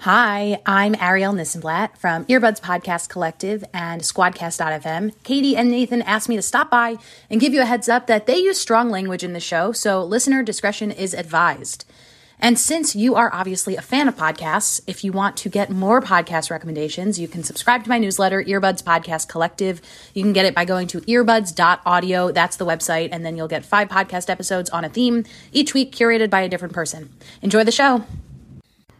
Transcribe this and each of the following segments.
Hi, I'm Ariel Nissenblatt from Earbuds Podcast Collective and Squadcast.fm. Katie and Nathan asked me to stop by and give you a heads up that they use strong language in the show, so listener discretion is advised. And since you are obviously a fan of podcasts, if you want to get more podcast recommendations, you can subscribe to my newsletter, Earbuds Podcast Collective. You can get it by going to earbuds.audio. That's the website. And then you'll get five podcast episodes on a theme, each week curated by a different person. Enjoy the show.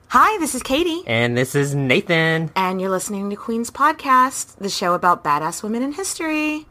Hi, this is Katie. And this is Nathan. And you're listening to Queen's Podcast, the show about badass women in history.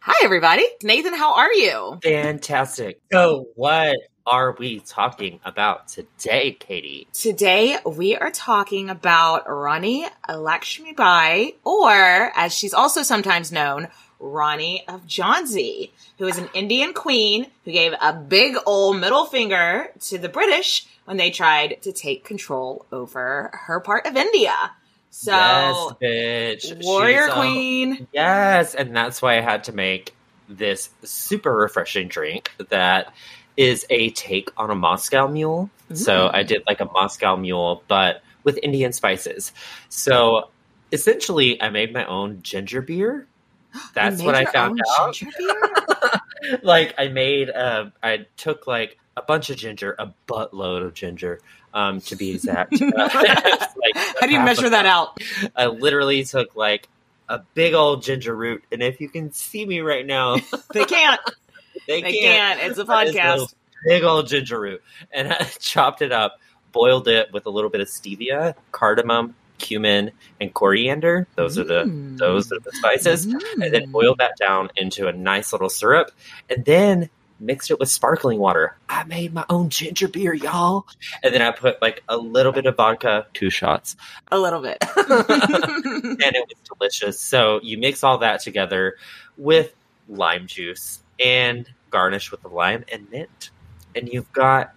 Hi, everybody. Nathan, how are you? Fantastic. So, what are we talking about today, Katie? Today, we are talking about Rani Lakshmibai, or as she's also sometimes known, Rani of Jhansi, who is an Indian queen who gave a big old middle finger to the British when they tried to take control over her part of India. So, yes, bitch. warrior She's, um, queen. yes, and that's why I had to make this super refreshing drink that is a take on a Moscow Mule. So I did like a Moscow Mule, but with Indian spices. So essentially, I made my own ginger beer. That's what I found out. ginger beer? like I made, uh, I took like a bunch of ginger, a buttload of ginger, um, to be exact. Like How do you measure that out? I literally took like a big old ginger root, and if you can see me right now, They can't. They, They can't. can't. It's a podcast. Big old ginger root, and I chopped it up, boiled it with a little bit of stevia, cardamom, cumin, and coriander. Those are the Mm. those are the spices, and then boiled that down into a nice little syrup, and then mixed it with sparkling water. I made my own ginger beer, y'all, and then I put like a little bit of vodka, two shots, A little bit. and it was delicious. So you mix all that together with lime juice and garnish with the lime and mint, and you've got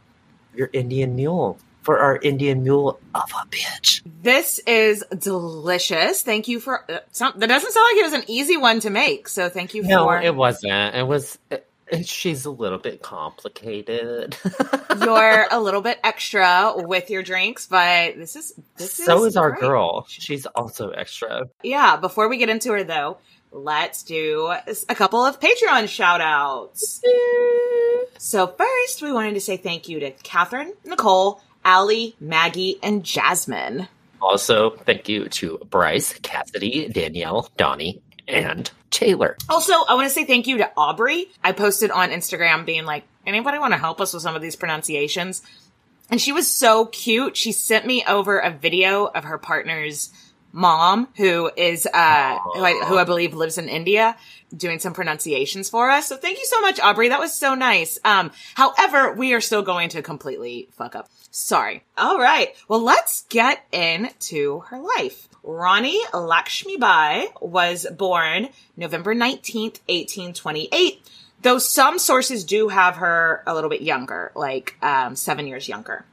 your Indian mule for our Indian mule of a bitch. This is delicious. Thank you for uh, some, that. Doesn't sound like it was an easy one to make. So thank you No, for it wasn't. It was. It, she's a little bit complicated. you're a little bit extra with your drinks, but this is this is so is our great. girl. She's also extra. Yeah. Before we get into her though, let's do a couple of Patreon shout outs. So first, we wanted to say thank you to Catherine, Nicole, Allie, Maggie, and Jasmine. Also, thank you to Bryce, Cassidy, Danielle, Donnie, and Taylor. Also, I want to say thank you to Aubrey. I posted on Instagram being like, anybody want to help us with some of these pronunciations? And she was so cute. She sent me over a video of her partner's mom, who is, uh, who I, who I believe lives in India, doing some pronunciations for us. So thank you so much, Aubrey. That was so nice. Um, however, we are still going to completely fuck up. Sorry. All right. Well, let's get into her life. Rani Lakshmibai was born November 19th, 1828, though some sources do have her a little bit younger, like um, seven years younger.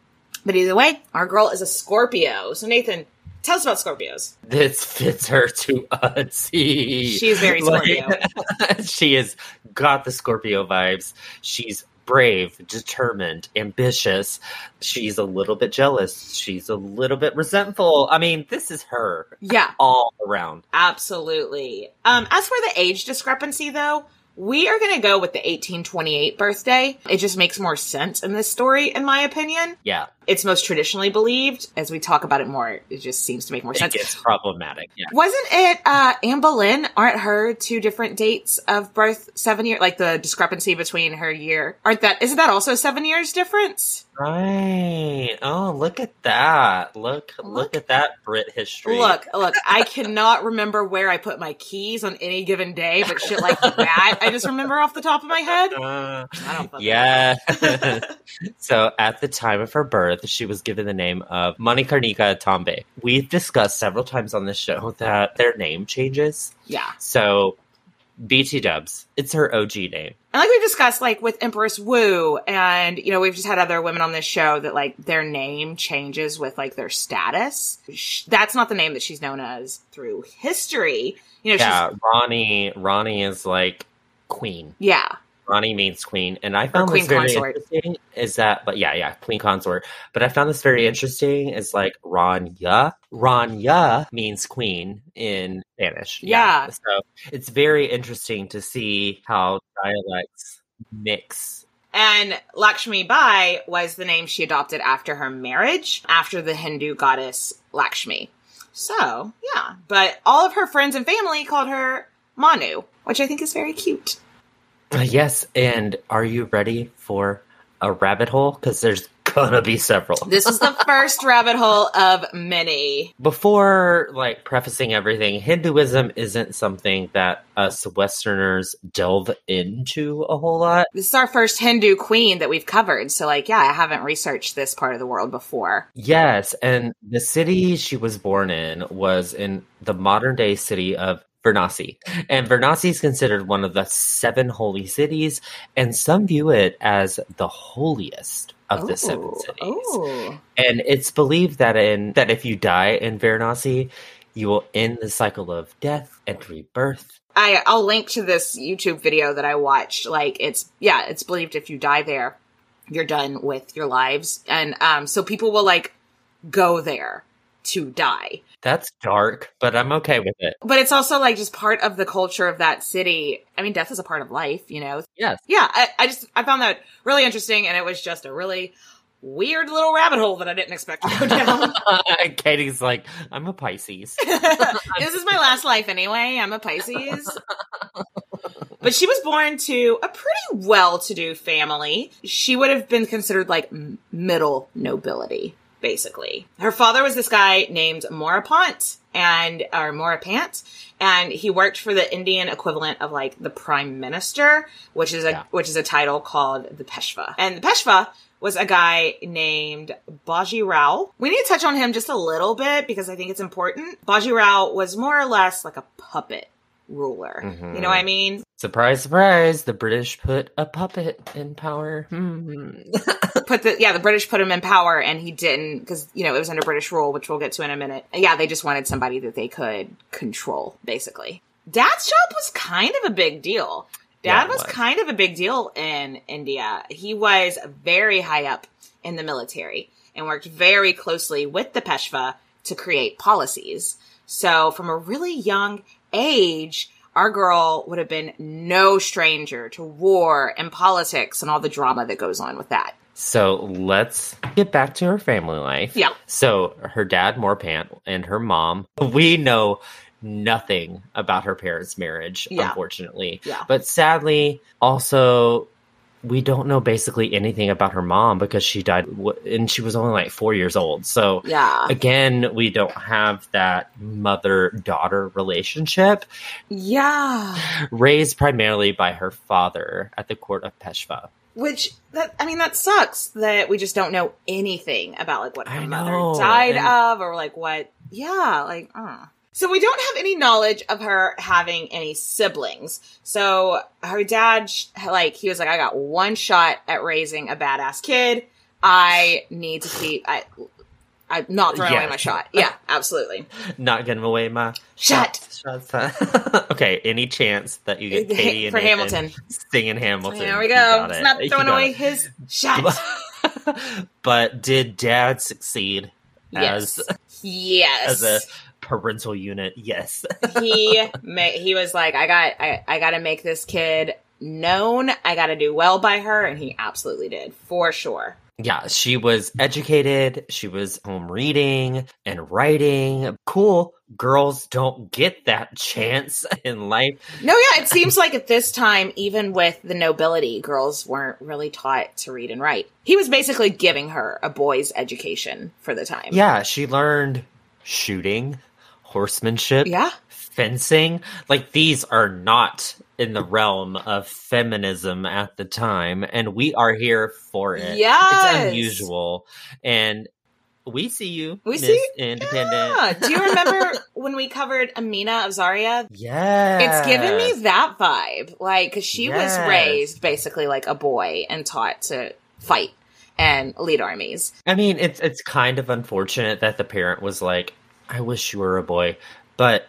But either way, our girl is a Scorpio. So, Nathan, tell us about Scorpios. This fits her to a T. She is very Scorpio. she has got the Scorpio vibes. She's brave, determined, ambitious. She's a little bit jealous. She's a little bit resentful. I mean, this is her Yeah, all around. absolutely. Um, as for the age discrepancy, though, we are going to go with the 1828 birthday. It just makes more sense in this story, in my opinion. Yeah. It's most traditionally believed. As we talk about it more, it just seems to make more It sense. gets problematic. Yeah. Wasn't it uh Anne Boleyn? Aren't her two different dates of birth seven years? Like the discrepancy between her year. Aren't that isn't that also seven years difference? Right. Oh, look at that. Look, look, Look. at that Brit history. Look, look, I cannot remember where I put my keys on any given day, but shit like that, I just remember off the top of my head. Uh, I don't yeah. so at the time of her birth, she was given the name of Manikarnika Tambe. We've discussed several times on this show that their name changes. Yeah. So BT Dubs, it's her OG name. And like we've discussed, like with Empress Wu, and you know, we've just had other women on this show that like their name changes with like their status. That's not the name that she's known as through history. You know, Yeah, Rani. Rani is like queen. yeah, Rani means queen, and I found queen this very consort. interesting. Is that, but yeah, yeah, queen consort. But I found this very mm-hmm. interesting. Is like Ranya. Ranya means queen in Spanish. Yeah. So it's very interesting to see how dialects mix. And Lakshmi Bai was the name she adopted after her marriage, after the Hindu goddess Lakshmi. So, yeah. But all of her friends and family called her Manu, which I think is very cute. Uh, yes, and are you ready for a rabbit hole? Because there's gonna be several. This is the first rabbit hole of many. Before like prefacing everything, Hinduism isn't something that us Westerners delve into a whole lot. This is our first Hindu queen that we've covered. So, like, yeah, I haven't researched this part of the world before. Yes, and the city she was born in was in the modern day city of Varanasi. And Varanasi is considered one of the seven holy cities, and some view it as the holiest of the seven cities. ooh. And it's believed that in that if you die in Varanasi, you will end the cycle of death and rebirth. I, I'll link to this YouTube video that I watched. Like, it's, yeah, it's believed if you die there, you're done with your lives. And, um, so people will, like, go there to die. That's dark, but I'm okay with it. But it's also, like, just part of the culture of that city. I mean, death is a part of life, you know? Yes. Yeah, I, I just, I found that really interesting, and it was just a really weird little rabbit hole that I didn't expect to go down. Katie's like, I'm a Pisces. this is my last life anyway. I'm a Pisces. But she was born to a pretty well to do family. She would have been considered like middle nobility, basically. Her father was this guy named Moropant and, or Moropant, and he worked for the Indian equivalent of like the prime minister, which is a, Yeah. which is a title called the Peshwa. And the Peshwa was a guy named Baji Rao. We need to touch on him just a little bit because I think it's important. Baji Rao was more or less like a puppet ruler. You know what I mean? Surprise, surprise! The British put a puppet in power. Hmm. Put the yeah, the British put him in power and he didn't because you know it was under British rule, which we'll get to in a minute. Yeah, they just wanted somebody that they could control, basically. Dad's job was kind of a big deal. Dad it was was. kind of a big deal in India. He was very high up in the military and worked very closely with the Peshwa to create policies. So from a really young age, our girl would have been no stranger to war and politics and all the drama that goes on with that. So let's get back to her family life. Yeah. So her dad, Morpant, and her mom, we know nothing about her parents' marriage, Yeah. unfortunately. Yeah. But sadly, also, we don't know basically anything about her mom because she died w- and she was only like four years old. So Yeah. again, we don't have that mother daughter relationship Yeah. raised primarily by her father at the court of Peshwa. Which that I mean that sucks that we just don't know anything about like what her I mother know, died and- of or like what yeah, like uh. So we don't have any knowledge of her having any siblings. So her dad like he was like I got one shot at raising a badass kid. I need to keep I I'm not throwing away my shot. Yeah, absolutely. Not giving away my shot. shots. okay, any chance that you get Katie and For Nathan Hamilton. singing Hamilton? There we go. got It's it. not throwing away it. his shot. but did Dad succeed yes. as yes. as a parental unit? Yes. he ma- he was like, I got I, I got to make this kid known. I got to do well by her, and he absolutely did for sure. Yeah, she was educated. She was home reading and writing. Cool. Girls don't get that chance in life. No, yeah, it seems like at this time, even with the nobility, girls weren't really taught to read and write. He was basically giving her a boy's education for the time. Yeah, she learned shooting, horsemanship, Yeah. fencing. Like these are not in the realm of feminism at the time, and we are here for it. Yeah, It's unusual. And we see you, We Miss see- Independent. Yeah. Do you remember when we covered Amina of Zaria? Yeah. It's given me that vibe. Like, cause she Yes. was raised basically like a boy and taught to fight and lead armies. I mean, it's it's kind of unfortunate that the parent was like, "I wish you were a boy," but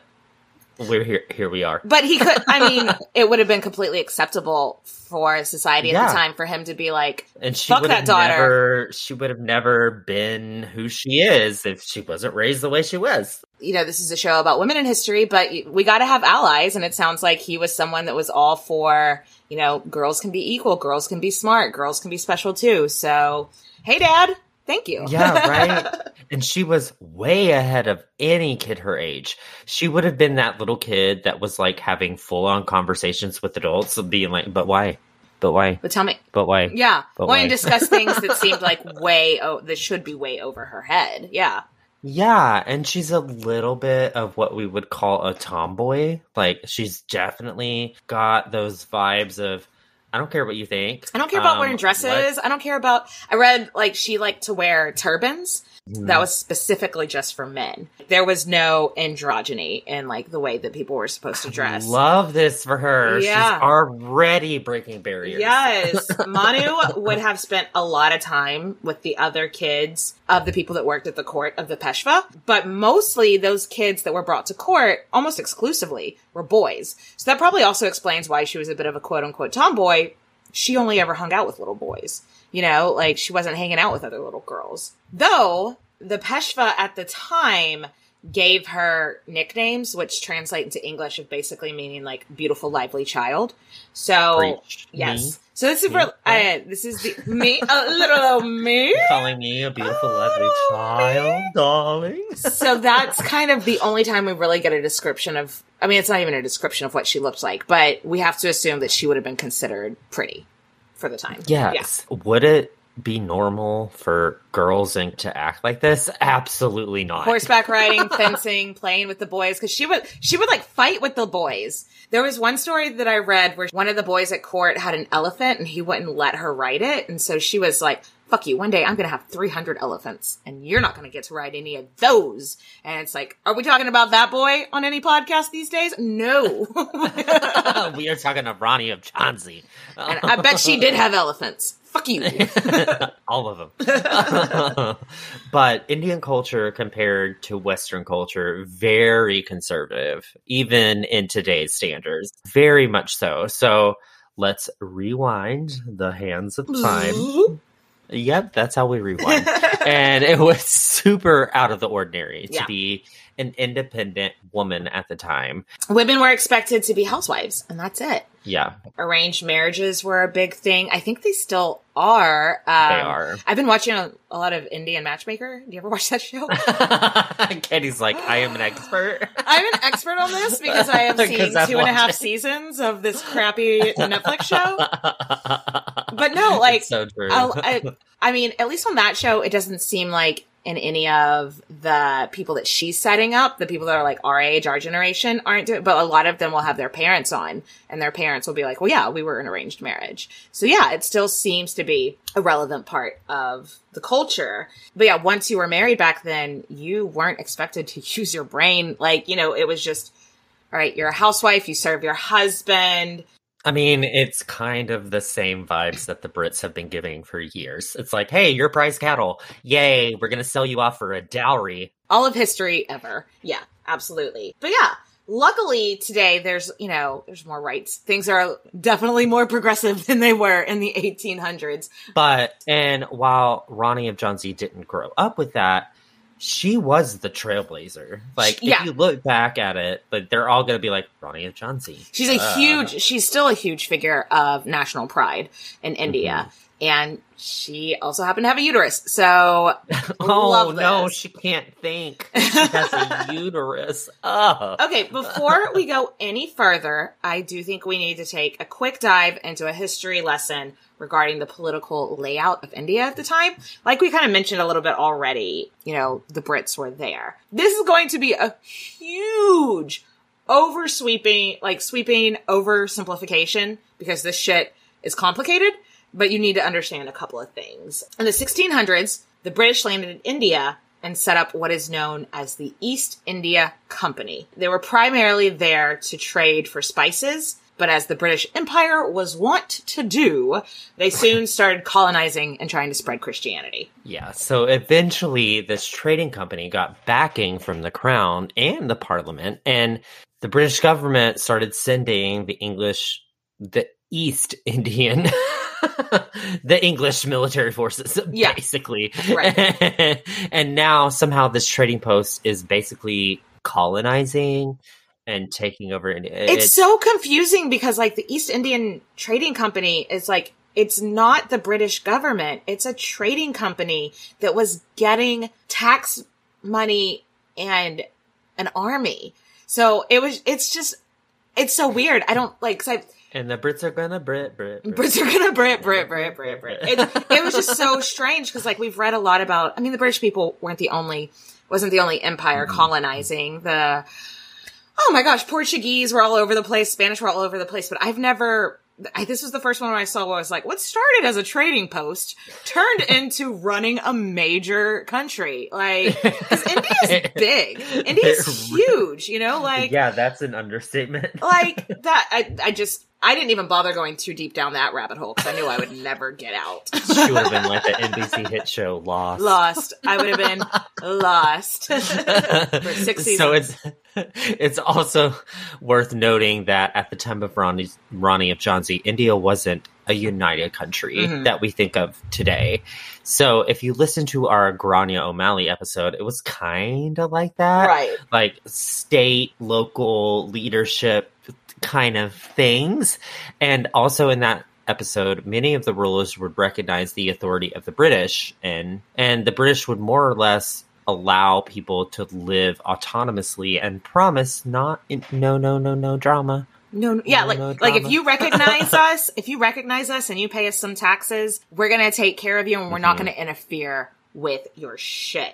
we're here. Here we are. But he could, I mean, it would have been completely acceptable for society at Yeah. the time for him to be like, And she Fuck would that have daughter. never. She would have never been who she is if she wasn't raised the way she was. you know, this is a show about women in history, but we got to have allies. And it sounds like he was someone that was all for, you know, girls can be equal, girls can be smart, girls can be special too. So, hey, dad, thank you. Yeah, right. and she was way ahead of any kid her age. She would have been that little kid that was like having full on conversations with adults, being like, "But why? But why? but tell me, But why?" yeah, But why? to discuss things that seemed like way, oh, that should be way over her head. Yeah. Yeah, and she's a little bit of what we would call a tomboy. Like she's definitely got those vibes of I don't care what you think. I don't care about Um, wearing dresses. let's- I don't care about. I read like she liked to wear turbans. That hmm. was specifically just for men. There was no androgyny in like the way that people were supposed to dress. Love this for her. Yeah. She's already breaking barriers. Yes, Manu would have spent a lot of time with the other kids of the people that worked at the court of the Peshwa, but mostly those kids that were brought to court, almost exclusively, were boys. So that probably also explains why she was a bit of a quote unquote tomboy. She only ever hung out with little boys. You know, like she wasn't hanging out with other little girls. Though the Peshwa at the time gave her nicknames, which translate into English of basically meaning like beautiful, lively child. So Preach. yes. Me? So this is Me? for uh, this is the me a little old me. Calling me a beautiful, lovely child, darling. So that's kind of the only time we really get a description of. I mean, it's not even a description of what she looked like, but we have to assume that she would have been considered pretty for the time. Yes. Would it be normal for girls in, to act like this? Absolutely not. horseback riding, fencing, playing with the boys because she would she would like fight with the boys. There was one story that I read where one of the boys at court had an elephant and he wouldn't let her ride it, and so she was like, "Fuck you! One day I'm gonna have 300 elephants, and you're not gonna get to ride any of those." And it's like, are we talking about that boy on any podcast these days? No, we are talking to Rani of Jhansi. and I bet she did have elephants. Fuck you. All of them. but Indian culture compared to Western culture, very conservative, even in today's standards. Very much so. So let's rewind the hands of time. Yep, that's how we rewind. and it was super out of the ordinary to Yeah. be an independent woman at the time. Women were expected to be housewives, and that's it. Yeah, arranged marriages were a big thing. I think they still are. Um, they are. I've been watching a, a lot of Indian Matchmaker. Do you ever watch that show? Katie's like, I am an expert. I'm an expert on this because I have seen two and a half seasons of this crappy Netflix show. But no, like, It's so true. I, I mean, at least on that show, it doesn't seem like in any of the people that she's setting up, the people that are like our age, our generation, aren't doing. But a lot of them will have their parents on, and their parents will be like, "Well, yeah, we were an arranged marriage." So yeah, it still seems to be a relevant part of the culture. But yeah, once you were married back then, you weren't expected to use your brain. Like you know, it was just. All right, you're a housewife, you serve your husband. I mean, it's kind of the same vibes that the Brits have been giving for years. It's like, hey, you're prize cattle. Yay, we're going to sell you off for a dowry. all of history ever. Yeah, absolutely. But yeah, luckily today there's, you know, there's more rights. Things are definitely more progressive than they were in the 1800s. But, and while Rani of Jhansi didn't grow up with that, she was the trailblazer. Like, Yeah. if you look back at it, but they're all going to be like, Rani of Jhansi. She's a Uh, huge, she's still a huge figure of national pride in India. And she also happened to have a uterus. So, Oh no, she can't think. She has a uterus. Oh. Okay, before we go any further, I do think we need to take a quick dive into a history lesson regarding the political layout of India at the time. Like we kind of mentioned a little bit already, you know, the Brits were there. This is going to be a huge oversweeping, like sweeping oversimplification because this shit is complicated, but you need to understand a couple of things. In the 1600s, the British landed in India and set up what is known as the East India Company. They were primarily there to trade for spices, but as the British Empire was wont to do, they soon started colonizing and trying to spread Christianity. Yeah, so eventually this trading company got backing from the crown and the parliament, and the British government started sending the English, the East Indian, the English military forces, Yeah. basically. Right. and now somehow this trading post is basically colonizing and taking over India. It's, so confusing because like the East Indian Trading Company is like it's not the British government. It's a trading company that was getting tax money and an army. So it was it's just it's so weird. I don't like 'cause I and the Brits are gonna Brit, Brit, Brit. Brits are gonna Brit, Brit, Brit, Brit, Brit. It, it was just so strange because like we've read a lot about. I mean, the British people weren't the only, wasn't the only empire mm-hmm. colonizing the. Oh my gosh, Portuguese were all over the place, Spanish were all over the place, but I've never. I, this was the first one where I saw where I was like, what started as a trading post turned into running a major country. Like, because India's big. India's huge, you know, like, yeah, that's an understatement. like that I, I just i didn't even bother going too deep down that rabbit hole because i knew i would never get out she would have been like the NBC hit show Lost. lost i would have been lost for six seasons So it's it's also worth noting that at the time of Rani, Rani of Jhansi, India wasn't a united country Mhm. that we think of today. So if you listen to our Grania O'Malley episode, it was kind of like that, right like state, local leadership kind of things. And also in that episode, many of the rulers would recognize the authority of the British and and the British would more or less allow people to live autonomously and promise not in, no no no no drama. no, no yeah No, like no like if you recognize us if you recognize us and you pay us some taxes we're gonna take care of you and we're not Mhm. gonna interfere with your shit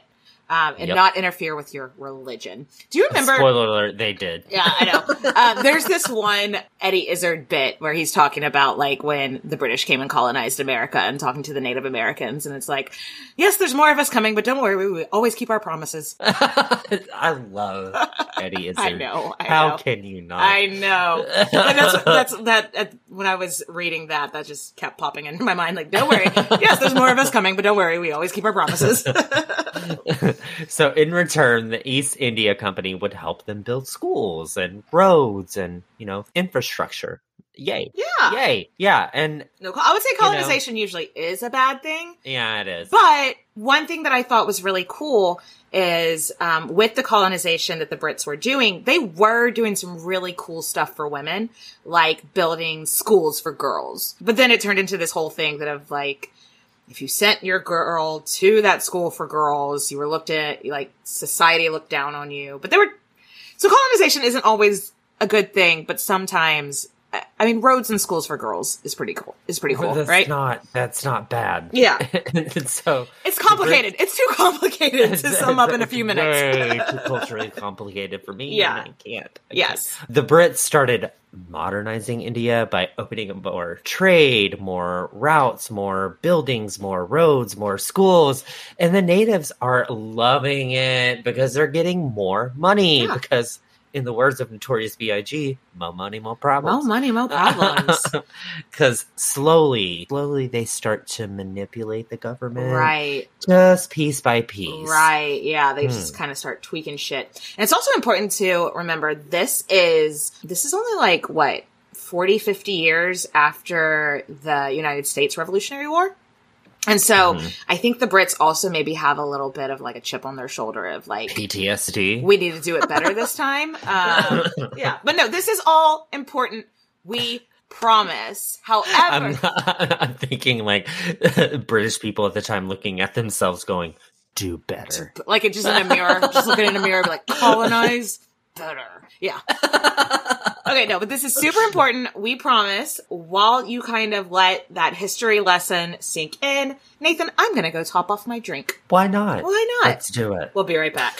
um, and Yep. not interfere with your religion do you remember Spoiler alert, they did. Yeah, I know. Um, there's this one Eddie Izzard bit where he's talking about like when the British came and colonized America and talking to the Native Americans, and it's like, yes, there's more of us coming, but don't worry, we, we always keep our promises. I love Eddie Izzard. I know. I How know. can you not? I know. And that's that's that. Uh, when I was reading that, that just kept popping into my mind. Like, don't worry. Yes, there's more of us coming, but don't worry, we always keep our promises. So in return, the East India Company would help them build schools and roads and you know infrastructure. Yay! yeah. Yay! Yeah, and No, I would say know. colonization usually is a bad thing. yeah, it is. But one thing that I thought was really cool is um, with the colonization that the Brits were doing, they were doing some really cool stuff for women, like building schools for girls. But then it turned into this whole thing that of like, if you sent your girl to that school for girls, you were looked at like society looked down on you. But there were so colonization isn't always a good thing, but sometimes. I- mean, roads and schools for girls is pretty cool. Is pretty cool, that's right? not that's not bad. Yeah. So It's complicated. It's too complicated to sum up in a few minutes. Too culturally complicated for me. Yeah. and I can't. I Yes. can't. The Brits started modernizing India by opening up more trade, more routes, more buildings, more roads, more schools, and the natives are loving it because they're getting more money. Yeah. Because, in the words of Notorious B.I.G., "More money, more problems." More money, more problems. Because slowly, slowly they start to manipulate the government, right, Just piece by piece, right. Yeah, they Hmm. just kind of start tweaking shit. And it's also important to remember this is this is only like what 40, 50 years after the United States Revolutionary War. And so Mhm. I think the Brits also maybe have a little bit of like a chip on their shoulder of like PTSD. we need to do it better this time. Um, yeah, but no, this is all important. We promise. However, I'm, I'm thinking like British people at the time looking at themselves going, do better. like it just in a mirror, just looking in a mirror, like, colonize better. Yeah. okay, no, but this is super important. We promise while you kind of let that history lesson sink in, Nathan, I'm going to go top off my drink. Why not? Why not? Let's do it. We'll be right back.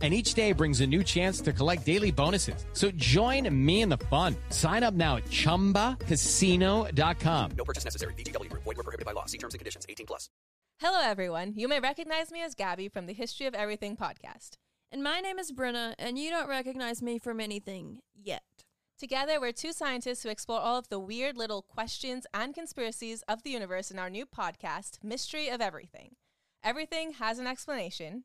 and each day brings a new chance to collect daily bonuses. So join me in the fun. Sign up now at ChumbaCasino.com. No purchase necessary. VGW Group. Void were prohibited by law. See terms and conditions. 18 plus. Hello, everyone. You may recognize me as Gabby from the History of Everything podcast. And my name is Brenna, and you don't recognize me from anything yet. Together, we're two scientists who explore all of the weird little questions and conspiracies of the universe in our new podcast, Mystery of Everything. Everything has an explanation,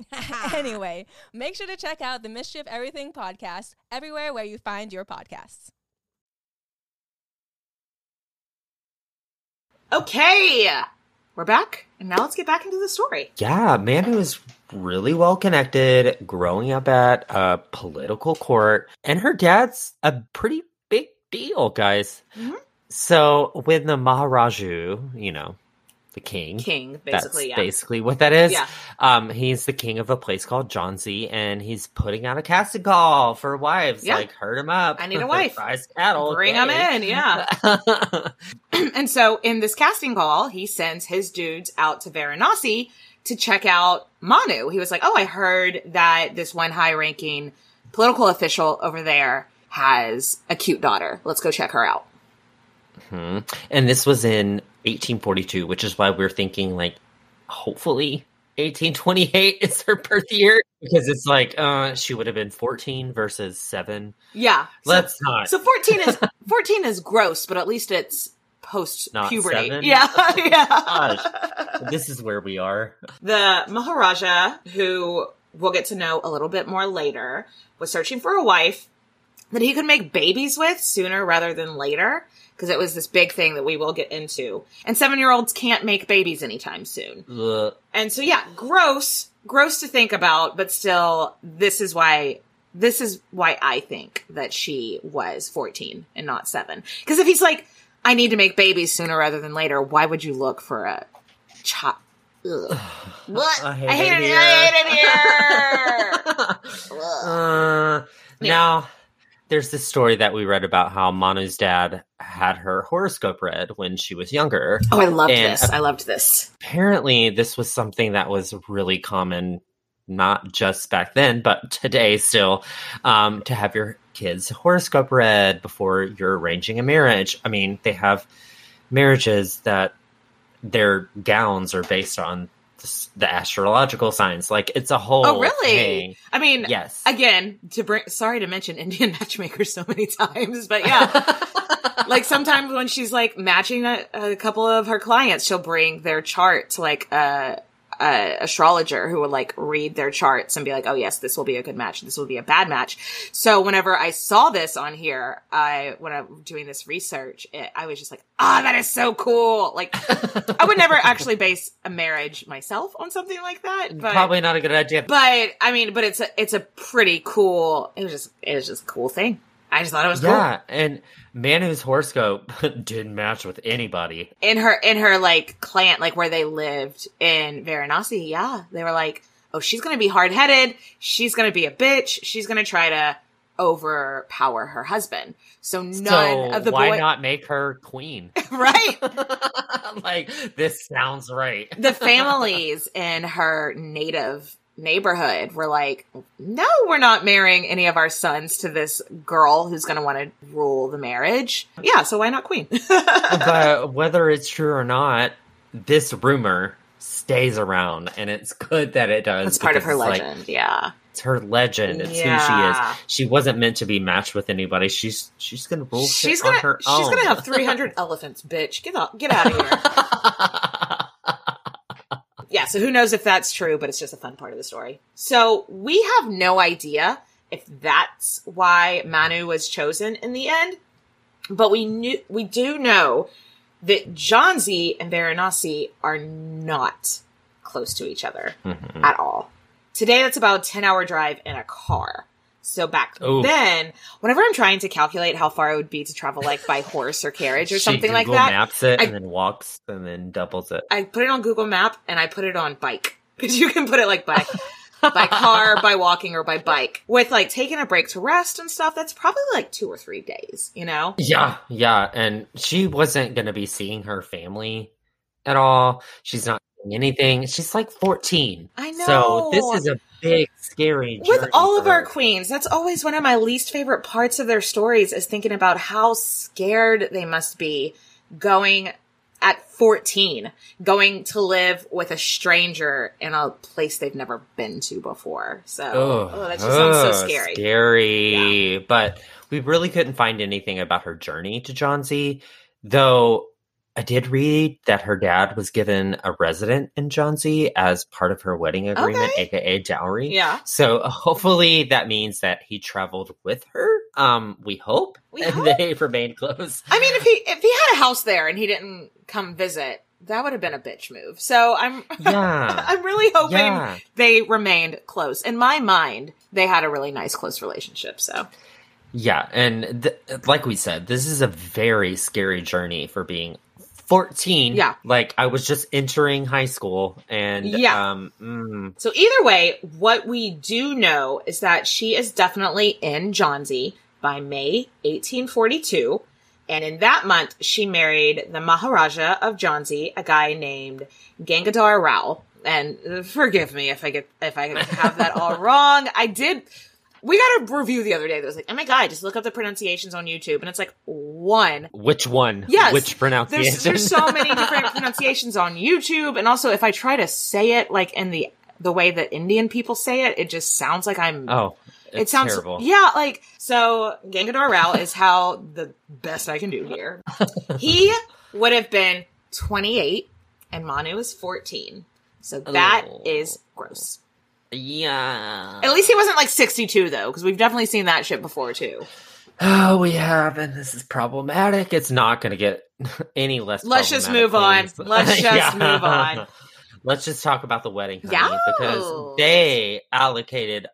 anyway, make sure to check out the Mystery of Everything podcast everywhere where you find your podcasts. Okay, we're back, and now let's get back into the story. Yeah, man who is really well connected, growing up at a political court, and her dad's a pretty big deal, guys. Mm-hmm. So when the Maharaju, you know, the king. King, basically. That's yeah. basically what that is. Yeah. Um, he's the king of a place called Jhansi, and he's putting out a casting call for wives. Yeah. Like, herd him up. I need a wife. Prize cattle. Bring them in. Yeah. and so in this casting call, he sends his dudes out to Varanasi to check out Manu. He was like, "Oh, I heard that this one high-ranking political official over there has a cute daughter. Let's go check her out." hmm And this was in 1842, which is why we're thinking like, hopefully 1828 is her birth year because it's like uh she would have been 14 versus 7 yeah. Let's so, not. so 14 is 14 is gross but at least it's post puberty yeah. Yeah. Gosh, this is where we are. The maharaja who we'll get to know a little bit more later was searching for a wife that he could make babies with sooner rather than later because it was this big thing that we will get into. And seven year olds can't make babies anytime soon. Ugh. And so, yeah, gross, gross to think about, but still, this is why. This is why I think that she was 14 and not seven. Because if he's like, I need to make babies sooner rather than later, why would you look for a child? What? I hate, I hate it, it, here. I hate it here. uh, Yeah. Now, there's this story that we read about how Manu's dad had her horoscope read when she was younger. Oh, I loved And this. I loved this. apparently this was something that was really common not just back then but today still um, to have your kids horoscope read before you're arranging a marriage i mean they have marriages that their gowns are based on the, the astrological signs like it's a whole Oh, really? thing. I mean, yes again, to bring, sorry to mention Indian matchmakers so many times, but yeah. like sometimes when she's like matching a, a couple of her clients, she'll bring their chart to like a, a astrologer who would like read their charts and be like, oh yes, this will be a good match. This will be a bad match. So whenever I saw this on here, I, when I'm doing this research, it, I was just like, ah, that is so cool. Like I would never actually base a marriage myself on something like that, but probably not a good idea but I mean, but it's a it's a pretty cool. It was just it was just a cool thing. I just thought it was yeah and manu's horoscope didn't match with anybody. In her in her like clan, like where they lived in Varanasi, yeah, they were like, oh, she's gonna be hard headed. She's gonna be a bitch. She's gonna try to overpower her husband. So none so of the why boy, not make her queen right? like this sounds right the families in her native neighborhood were like, no, we're not marrying any of our sons to this girl who's going to want to rule the marriage. Yeah, so why not queen? but whether it's true or not, this rumor stays around, and it's good that it does. That's part of her it's like- legend. yeah. it's her legend. It's who she is. She wasn't meant to be matched with anybody. She's she's gonna rule shit She's gonna on her she's own. gonna have 300 elephants, bitch. Get out, get out of here. so who knows if that's true, but it's just a fun part of the story. So we have no idea if that's why Manu was chosen in the end, but we knew we do know that Jhansi and Varanasi are not close to each other Mhm. at all. Today, that's about a 10 hour drive in a car. So back Ooh. then, whenever I'm trying to calculate how far it would be to travel like by horse or carriage or something like Google that, Maps it I- and then walks and then doubles it. I put it on Google Map and I put it on bike because you can put it like by by car, by walking, or by bike. With like taking a break to rest and stuff, that's probably like two or three days. You know? Yeah, yeah, and she wasn't gonna be seeing her family at all. She's not anything. She's like fourteen. I know. So this is a big, scary. With all of our queens, that's always one of my least favorite parts of their stories is thinking about how scared they must be going at 14, going to live with a stranger in a place they've never been to before. So, Oh, oh, that just sounds so scary. Scary. But we really couldn't find anything about her journey to Jhansi, though I did read that her dad was given a resident in Jhansi as part of her wedding agreement, aka dowry. Yeah. So hopefully that means that he traveled with her. Um, we hope. We and hope. they remained close. I mean, if he if he had a house there and he didn't come visit, that would have been a bitch move. So I'm Yeah. I'm really hoping Yeah. they remained close. In my mind, they had a really nice close relationship. So Yeah, and th- like we said, this is a very scary journey for being 14. Yeah. Like I was just entering high school and Yeah. um mm, So either way, what we do know is that she is definitely in Jhansi by May 1842. And in that month, she married the Maharaja of Jhansi, a guy named Gangadhar Rao. And uh, forgive me if I get if I have that all wrong. I did. We got a review the other day that was like, "Oh my god, just look up the pronunciations on YouTube," and it's like one which one? Yes. Which pronunciation? there's, there's so many different pronunciations on YouTube, and also if I try to say it like in the the way that Indian people say it, it just sounds like I'm. oh, it sounds terrible. yeah, like so. Gangadhar Rao is how the best I can do here. he would have been 28, and Manu is 14, so that Oh. is gross. Yeah. At least he wasn't like 62 though, because we've definitely seen that shit before too. Oh, we have, and this is problematic. It's not going to get any less. Let's just move on. Let's just Yeah. move on. Let's just talk about the wedding, honey, Yeah. because they allocated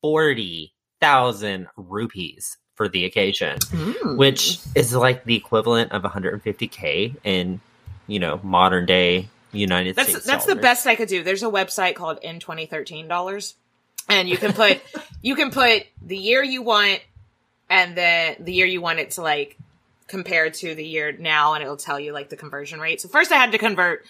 forty thousand rupees for the occasion, Mm. which is like the equivalent of 150k in, you know, modern day United That's States. that's the best I could do. There's a website called in 2013 dollars, and you can put you can put the year you want, and then the year you want it to like compare to the year now, and it'll tell you like the conversion rate. So first I had to convert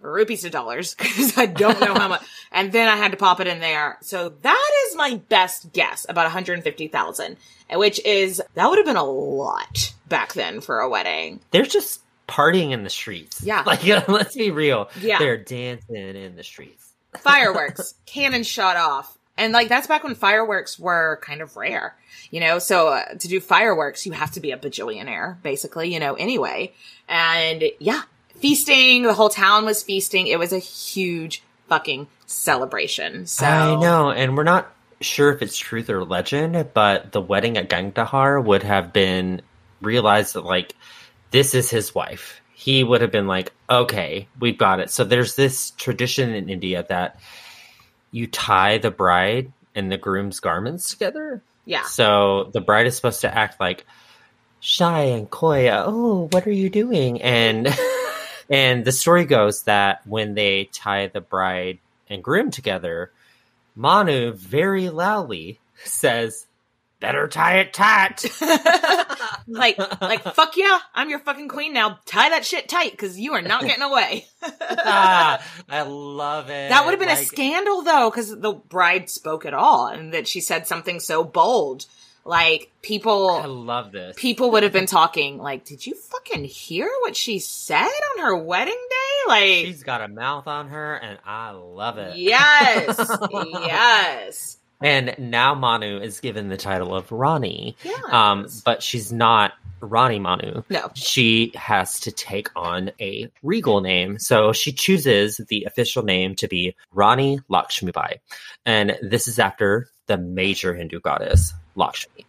rupees to dollars because I don't know how much, and then I had to pop it in there. So that is my best guess about 150,000, which is that would have been a lot back then for a wedding. They're just partying in the streets. Yeah. like let's be real. Yeah. they're dancing in the streets. fireworks, cannon shot off. And like that's back when fireworks were kind of rare, you know. So uh, to do fireworks, you have to be a bajillionaire, basically, you know. Anyway, and yeah, feasting. The whole town was feasting. It was a huge fucking celebration. So I know, and we're not sure if it's truth or legend, but the wedding at Gangadhar would have been realized that like this is his wife. He would have been like, okay, we've got it. So there's this tradition in India that you tie the bride and the groom's garments together. Yeah. So the bride is supposed to act like shy and coy. Oh, what are you doing? And and the story goes that when they tie the bride and groom together, Manu very loudly says, better tie it tight. like, like, fuck yeah, I'm your fucking queen now. Tie that shit tight because you are not getting away. ah, I love it. That would have been a scandal though, because the bride spoke at all and that she said something so bold. Like, people, I love this. people would have been talking, like, did you fucking hear what she said on her wedding day? Like, She's got a mouth on her, and I love it. yes, yes. And now Manu is given the title of Rani. Yes. Um, but she's not Rani Manu. No. She has to take on a regal name. So she chooses the official name to be Rani Lakshmibai. And this is after the major Hindu goddess, Lakshmi.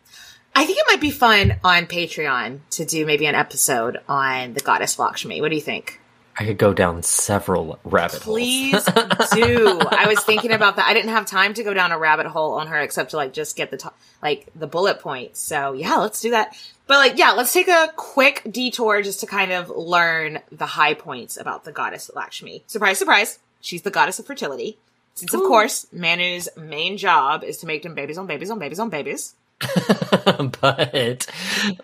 I think it might be fun on Patreon to do maybe an episode on the goddess Lakshmi. What do you think? I could go down several rabbit Please holes. Please do. I was thinking about that. I didn't have time to go down a rabbit hole on her except to like just get the top, like the bullet points. So yeah, let's do that. But like, yeah, let's take a quick detour just to kind of learn the high points about the goddess Lakshmi. Surprise, surprise. She's the goddess of fertility. Since of course, Manu's main job is to make them babies on babies on babies on babies. but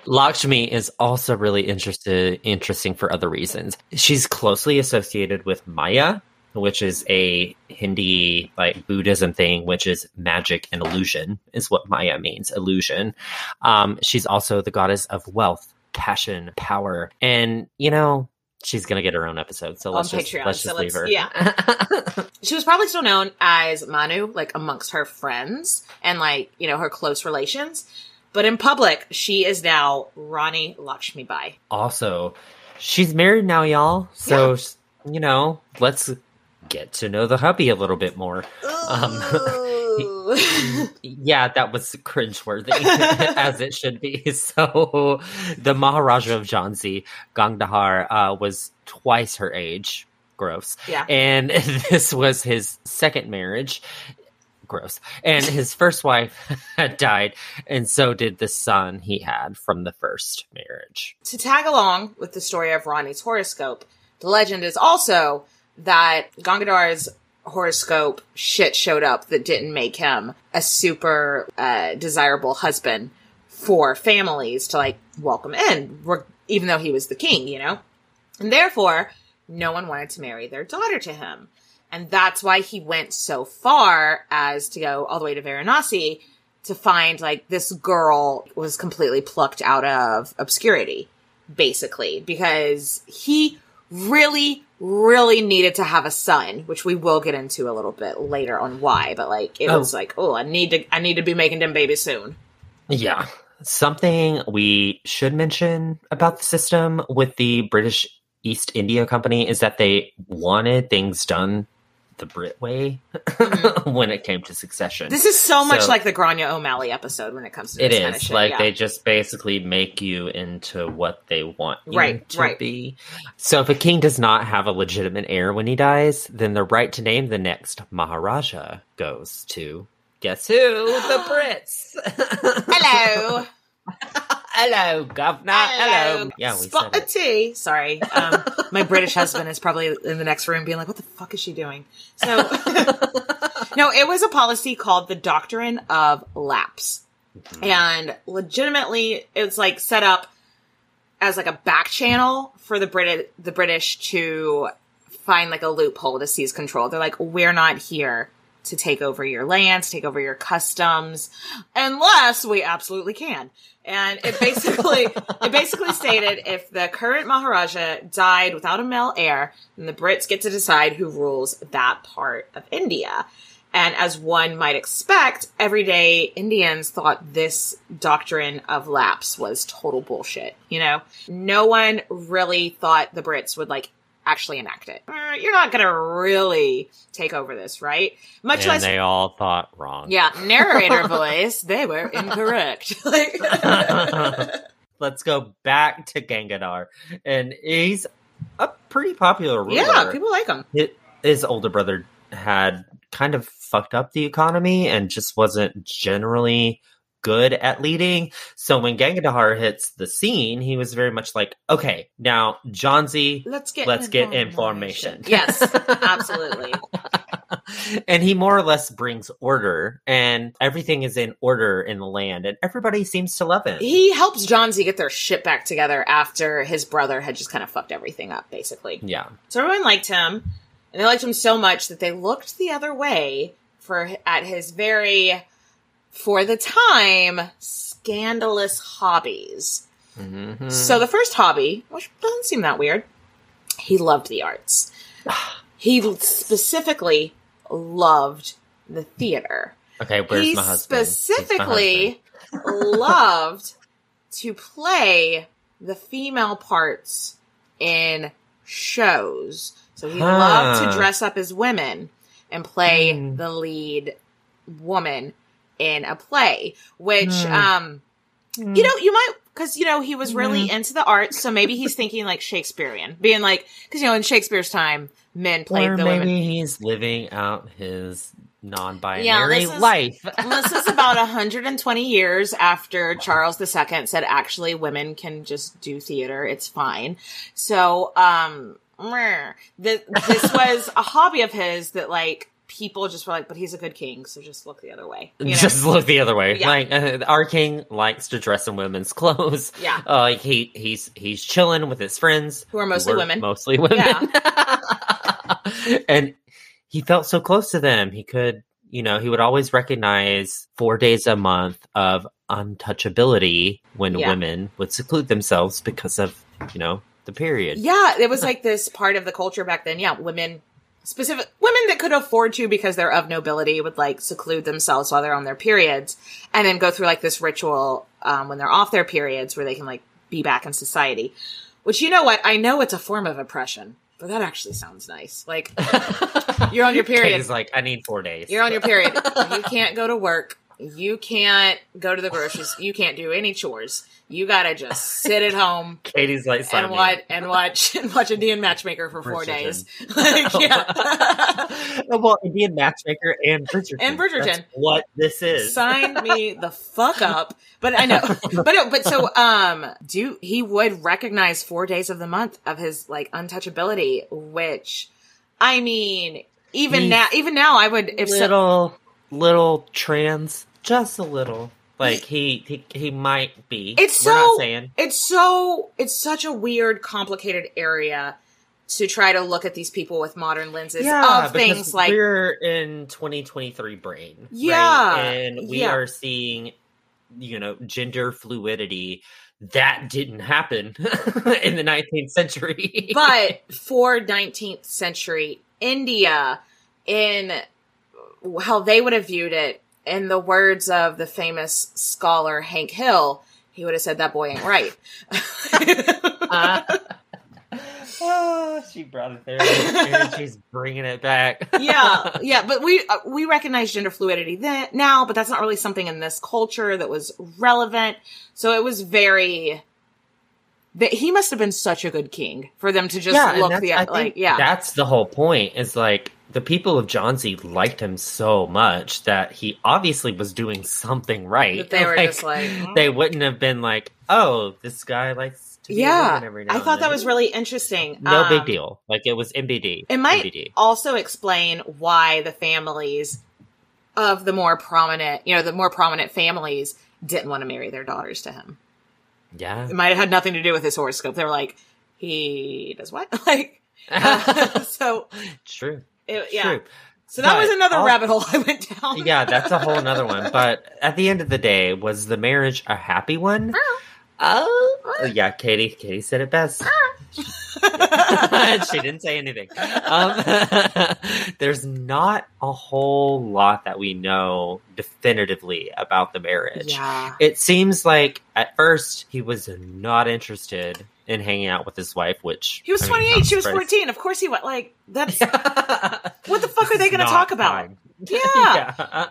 Lakshmi is also really interested interesting for other reasons. She's closely associated with Maya, which is a Hindi like Buddhism thing, which is magic and illusion, is what Maya means, illusion. Um, she's also the goddess of wealth, passion, power, and you know. She's gonna get her own episode, so let's just Patreon, let's so leave her. yeah. she was probably still known as Manu, like amongst her friends and like, you know, her close relations. But in public, she is now Rani Lakshmi Bai. Also, she's married now, y'all. So you know, let's get to know the hubby a little bit more. Um, yeah, that was cringeworthy, as it should be. So, the Maharaja of Jhansi, Gangadhar, uh, was twice her age. Gross. Yeah. And this was his second marriage. Gross. And his first wife had died, and so did the son he had from the first marriage. to tag along with the story of Rani's horoscope, the legend is also that Gangadhar's horoscope shit showed up that didn't make him a super uh, desirable husband for families to like welcome in, even though he was the king, you know? And therefore, no one wanted to marry their daughter to him. And that's why he went so far as to go all the way to Varanasi to find like this girl was completely plucked out of obscurity, basically, because he really, really needed to have a son, which we will get into a little bit later on why, but like it Oh. was like, oh, I need to I need to be making them babies soon. Yeah. Something we should mention about the system with the British East India Company is that they wanted things done the Brit way when it came to succession. Mm-hmm. This is so much So- like the Grania O'Malley episode when it comes to It is kind of like yeah. they just basically make you into what they want you Right, to right. be. So if a king does not have a legitimate heir when he dies, then the right to name the next Maharaja goes to guess who? the Brits. Hello. Hello, governor. Hello. Yeah, we said Spot a tea. Sorry. Um, my British husband is probably in the next room being like, what the fuck is she doing? So, no, it was a policy called the Doctrine of Lapse. And legitimately, it's like set up as like a back channel for the Brit- the British to find like a loophole to seize control. They're like, we're not here to take over your lands, take over your customs, unless we absolutely can. And it basically, it basically stated if the current Maharaja died without a male heir, then the Brits get to decide who rules that part of India. And as one might expect, everyday Indians thought this doctrine of lapse was total bullshit. You know, no one really thought the Brits would like actually enact it. Uh, You're not gonna really take over this, right? Much and less they all thought wrong. yeah, narrator voice. They were incorrect. like, Let's go back to Gangadhar. And he's a pretty popular ruler. yeah, people like him. His older brother had kind of fucked up the economy and just wasn't generally good at leading. So when Gangadhar hits the scene, he was very much like, okay, now Jhansi, Let's get let's get information. Yes, absolutely. and he more or less brings order, and everything is in order in the land, and everybody seems to love him. He helps Jhansi get their shit back together after his brother had just kind of fucked everything up, basically. yeah. So everyone liked him, and they liked him so much that they looked the other way for at his very, for the time, scandalous hobbies. Mhm. So the first hobby, which doesn't seem that weird, he loved the arts. he specifically loved the theater. Okay, where's he my husband? He's my specifically loved to play the female parts in shows. So he loved to dress up as women and play Hmm. the lead woman in a play, which Hmm. um you know, you might because you know he was really into the arts, so maybe he's thinking like Shakespearean, being like because you know in Shakespeare's time, men played or the maybe women. he's living out his non-binary Yeah, this is- life. this is about 120 years after Charles II said actually women can just do theater. It's fine. So, um. This was a hobby of his that like people just were like, but he's a good king. So just look the other way. You know? Just look the other way. Yeah. Like uh, our king likes to dress in women's clothes. Yeah. Uh, like he he's he's chilling with his friends Who are mostly were women. Mostly women. Yeah. and he felt so close to them. He could, you know, he would always recognize four days a month of untouchability when Yeah. women would seclude themselves because of, you know, the period. Yeah, it was like this part of the culture back then. Yeah, women specific women that could afford to because they're of nobility would like seclude themselves while they're on their periods and then go through like this ritual um, when they're off their periods where they can like be back in society. Which you know what? I know it's a form of oppression, but that actually sounds nice. Like you're on your period. He's like, I need four days. You're on your period. You can't go to work. You can't go to the groceries. You can't do any chores. You gotta just sit at home Katie's like, and watch and watch and watch Indian Matchmaker for four Bridgerton. days. Like, yeah. well, Indian Matchmaker and Bridgerton. And Bridgerton. That's what this is. Sign me the fuck up. But I know. But no, but so um do he would recognize four days of the month of his like untouchability, which I mean, even He's now even now I would if so, little trans, just a little. Like he he he might be. It's We're so saying. it's so it's such a weird, complicated area to try to look at these people with modern lenses Yeah, of things like we're in 2023 brain. right? Yeah, and we yeah. are seeing, you know, gender fluidity that didn't happen in the 19th century. but for 19th century India, in how they would have viewed it, in the words of the famous scholar Hank Hill, he would have said that boy ain't right. oh, she brought it there, and she's bringing it back. yeah, yeah, but we uh, we recognize gender fluidity then now, but that's not really something in this culture that was relevant. So it was very. That he must have been such a good king for them to just and look the like yeah That's the whole point. Is like the people of Jhansi liked him so much that he obviously was doing something right. They were just like, "Mm." they wouldn't have been like, oh, this guy likes to be a yeah. woman every now I thought that then." was really interesting. no Um, big deal. Like it was NBD. It might NBD. also explain why the families of the more prominent, you know, the more prominent families didn't want to marry their daughters to him. Yeah. It might have had nothing to do with his horoscope. They were like, he does what? like, uh, so True. It, yeah. True. So that But was another all- rabbit hole I went down. yeah, that's a whole another one. But at the end of the day, was the marriage a happy one? Oh, yeah, Katie. Katie said it best. she didn't say anything. Um, there's not a whole lot that we know definitively about the marriage. Yeah. It seems like at first he was not interested in hanging out with his wife, which He was I mean, 28. She was 14. Of course he went. Like, that's. what the fuck are they going to talk about? fine. Yeah.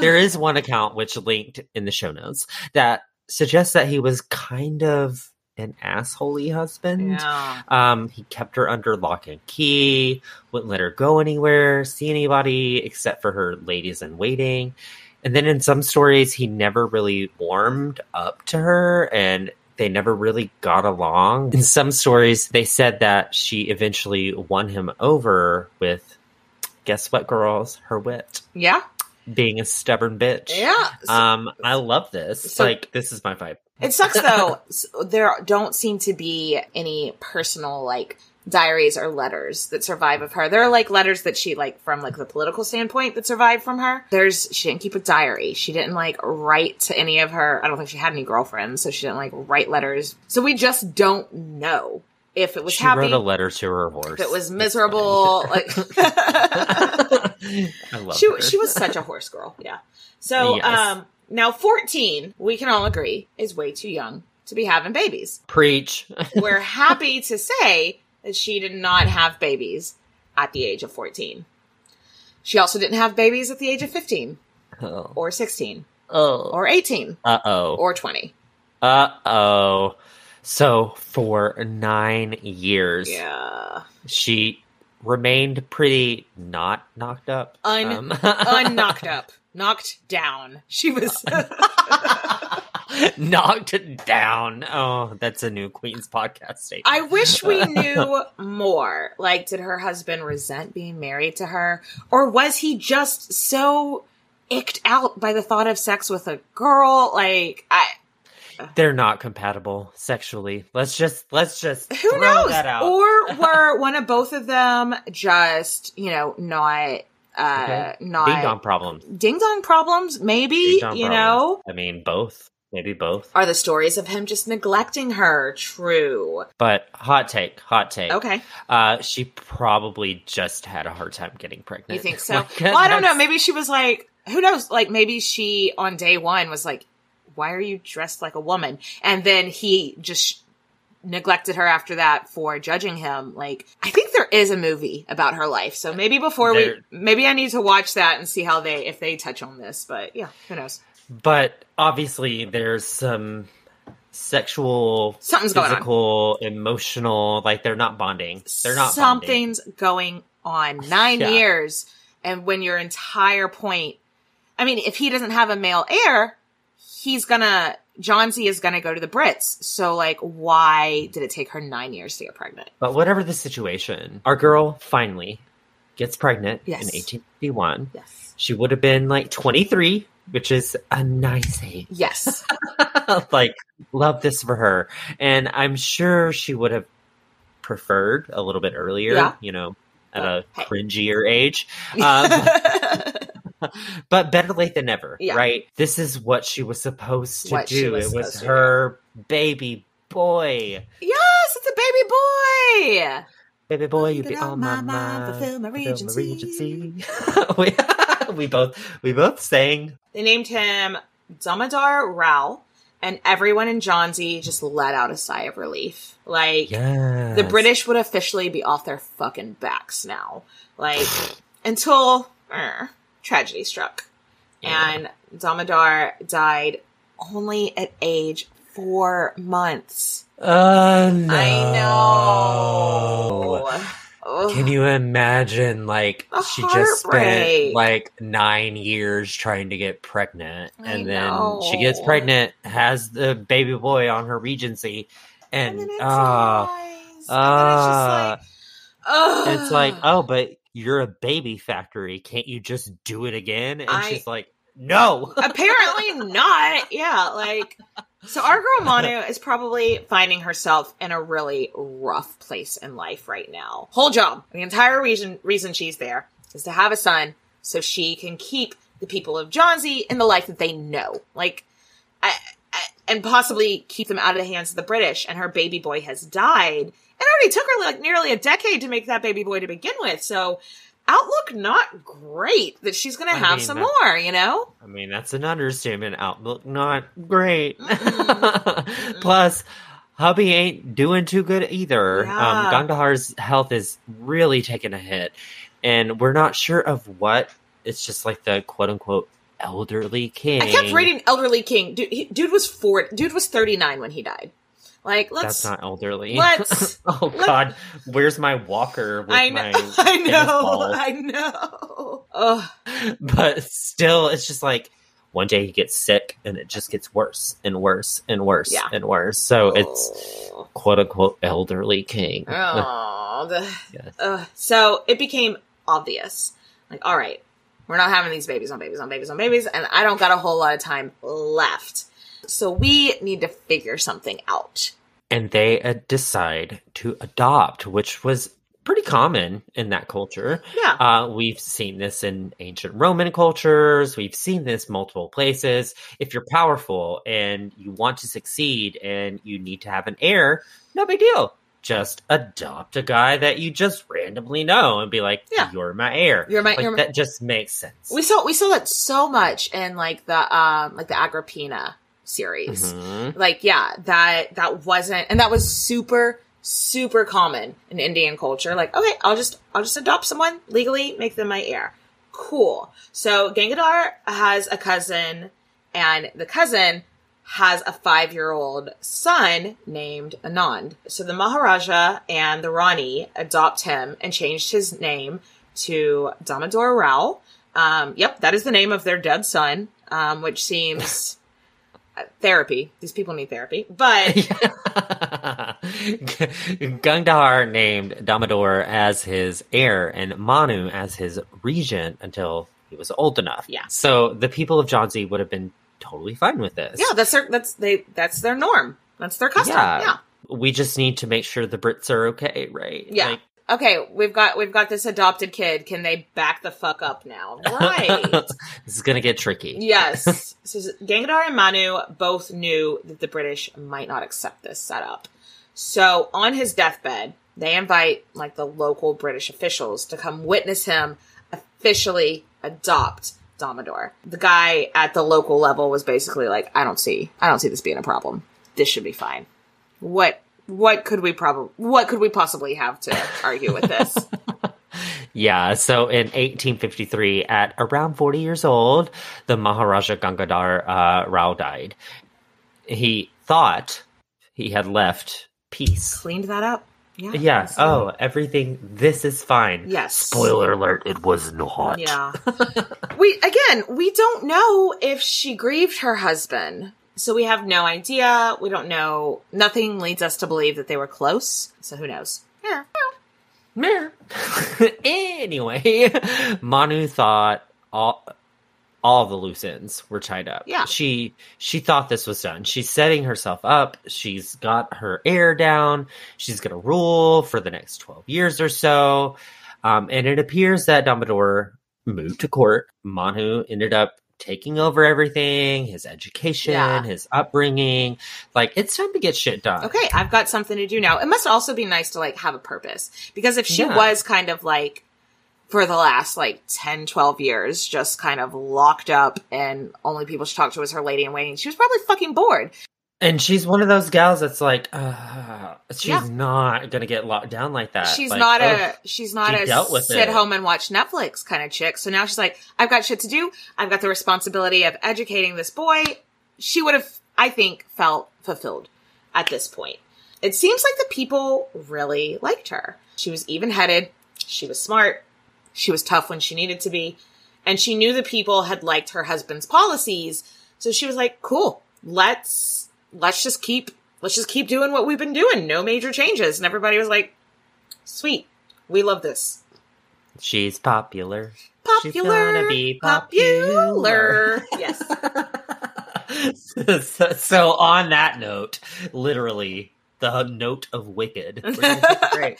there is one account which linked in the show notes that suggests that he was kind of an assholey husband. Yeah. Um, he kept her under lock and key, wouldn't let her go anywhere, see anybody except for her ladies in waiting. And then in some stories, he never really warmed up to her and they never really got along. In some stories, they said that she eventually won him over with guess what, girls? Her wit. Yeah. Being a stubborn bitch. Yeah. Um, I love this. So- like, this is my vibe. It sucks though. there don't seem to be any personal like diaries or letters that survive of her. There are like letters that she like from like the political standpoint that survive from her. There's she didn't keep a diary. She didn't like write to any of her. I don't think she had any girlfriends, so she didn't like write letters. So we just don't know if it was She happy. wrote a letter to her horse. if it was miserable, like I love she her. she was such a horse girl. Yeah. So Yes. um now 14, we can all agree, is way too young to be having babies. Preach. We're happy to say that she did not have babies at the age of 14. She also didn't have babies at the age of 15 oh. or 16 Oh. or 18 Uh oh. or 20. Uh oh. So for nine years, Yeah. she remained pretty not knocked up. Un Um, unknocked up. Knocked down. She was knocked down. Oh, that's a new Queen's podcast statement. I wish we knew more. Like, did her husband resent being married to her? Or was he just so icked out by the thought of sex with a girl? Like, I, They're not compatible sexually. Let's just let's just who throw knows? that out. Or were one of both of them just, you know, not, uh, Okay. not Ding dong problems. ding dong problems? Maybe, Ding dong you problems. know? I mean, both. Maybe both. Are the stories of him just neglecting her true? But hot take, hot take. Okay. Uh, she probably just had a hard time getting pregnant. You think so? Like, well, I don't know. Maybe she was like, who knows? Like, maybe she on day one was like, why are you dressed like a woman? And then he just neglected her after that for judging him. Like, I think there is a movie about her life. So maybe before There- we, maybe I need to watch that and see how they, if they touch on this. But yeah, who knows? But obviously, there's some sexual, Something's physical, emotional. Like they're not bonding. They're not. bonding. Something's going on. Nine Yeah. years. And when your entire point, I mean, if he doesn't have a male heir, he's gonna, Jhansi is gonna go to the Brits. So like, why did it take her nine years to get pregnant? But whatever the situation, our girl finally gets pregnant Yes. in 1851. Yes. She would have been like 23, which is a nice age. Yes. like, love this for her. And I'm sure she would have preferred a little bit earlier, Yeah. you know, at a hey. cringier age. Um, but better late than never, Yeah. right? This is what she was supposed to What do. was it was her baby boy. yes, it's a baby boy. Baby boy, you be on my mind. fulfill my fulfill my regency. we, both we both sang. They named him Damodar Rao, and everyone in Jhansi just let out a sigh of relief. Like, Yeah. the British would officially be off their fucking backs now. Like, until er, tragedy struck. And Damodar died only at age four months. Uh, no. I know. Ugh. Can you imagine, like, she just spent like nine years trying to get pregnant, I and then know. she gets pregnant, has the baby boy on her regency, and, And then uh, and then it's just uh, like, it's like, oh, but you're a baby factory. Can't you just do it again? And I- she's like, no. Apparently not. Yeah, like so our girl Manu is probably finding herself in a really rough place in life right now. Whole job. The entire reason reason she's there is to have a son so she can keep the people of Jhansi in the life that they know. Like I, I, and possibly keep them out of the hands of the British. And her baby boy has died. It already took her like nearly a decade to make that baby boy to begin with. So outlook not great that she's gonna I have mean, some that- more, you know? I mean, that's an understatement. Outlook not great. Plus, hubby ain't doing too good either. Yeah. Um, Gangadhar's health is really taking a hit, and we're not sure of what. It's just like the quote unquote elderly king. I kept reading Elderly King. Dude, he, dude was four. Dude was thirty nine when he died. Like, let's. That's not elderly. let's- oh let- God, where's my walker with I know. my I know. I know. Ugh. but still it's just like one day he gets sick and it just gets worse and worse and worse Yeah. and worse so it's oh. quote unquote elderly king Oh, the, Yes. Ugh. so it became obvious Like, all right, we're not having these babies on babies on babies on babies, and I don't got a whole lot of time left. So we need to figure something out. And they uh, decide to adopt, which was pretty common in that culture. Yeah. Uh, we've seen this in ancient Roman cultures. We've seen this multiple places. If you're powerful and you want to succeed and you need to have an heir, no big deal. Just adopt a guy that you just randomly know and be like, Yeah. "You're my heir." You're my- Like, you're my- that just makes sense. We saw we saw that so much in like the um like the Agrippina series. Mhm. Like yeah, that that wasn't and that was super super common in Indian culture. Like okay, I'll just I'll just adopt someone legally, make them my heir. Cool. So Gangadhar has a cousin and the cousin has a five year old son named Anand. So the Maharaja and the Rani adopt him and changed his name to Damodar Rao. Um, yep, that is the name of their dead son, um, which seems therapy. These people need therapy, but Gangadhar named Damodar as his heir and Manu as his regent until he was old enough. Yeah. So the people of Jhansi would have been totally fine with this. yeah, that's their that's they that's their norm. That's their custom. Yeah. yeah. We just need to make sure the Brits are okay, right? Yeah. Like, okay, we've got we've got this adopted kid. Can they back the fuck up now? Right. this is gonna get tricky. yes. So Gangadhar and Manu both knew that the British might not accept this setup. So on his deathbed, they invite like the local British officials to come witness him officially adopt Damodar. The guy at the local level was basically like, I don't see I don't see this being a problem. This should be fine. What what could we probably what could we possibly have to argue with this? Yeah, so in 1853, at around 40 years old, the Maharaja Gangadhar uh, Rao died. He thought he had left peace. Cleaned that up. Yeah. Yeah. Oh, everything. This is fine. Yes. Spoiler alert: it was not. Yeah. we again, we don't know if she grieved her husband. So we have no idea. We don't know. Nothing leads us to believe that they were close. So who knows? Yeah. Meh. anyway, Manu thought all all the loose ends were tied up. Yeah. She she thought this was done. She's setting herself up. She's got her air down. She's gonna rule for the next twelve years or so. Um, and it appears that Damodar moved to court. Manu ended up taking over everything, his education, Yeah. his upbringing. Like it's time to get shit done. Okay, I've got something to do now. It must also be nice to like have a purpose because if she Yeah. was kind of like for the last like 10, 12 years, just kind of locked up and only people she talked to was her lady in waiting, she was probably fucking bored. And she's one of those gals that's like, uh, she's Yeah. not gonna get locked down like that. she's Like, not ugh. a she's not she a dealt with sit it. home and watch Netflix kind of chick. So now she's like, I've got shit to do. I've got the responsibility of educating this boy. She would have, I think, felt fulfilled at this point. It seems like the people really liked her. She was even headed. She was smart. She was tough when she needed to be. And she knew the people had liked her husband's policies. So she was like, cool, let's, let's just keep, let's just keep doing what we've been doing. No major changes. And everybody was like, sweet. We love this. She's popular. Popular. She's Popular. gonna be popular. Yes. so, so on that note, literally the note of Wicked. We're gonna take a break.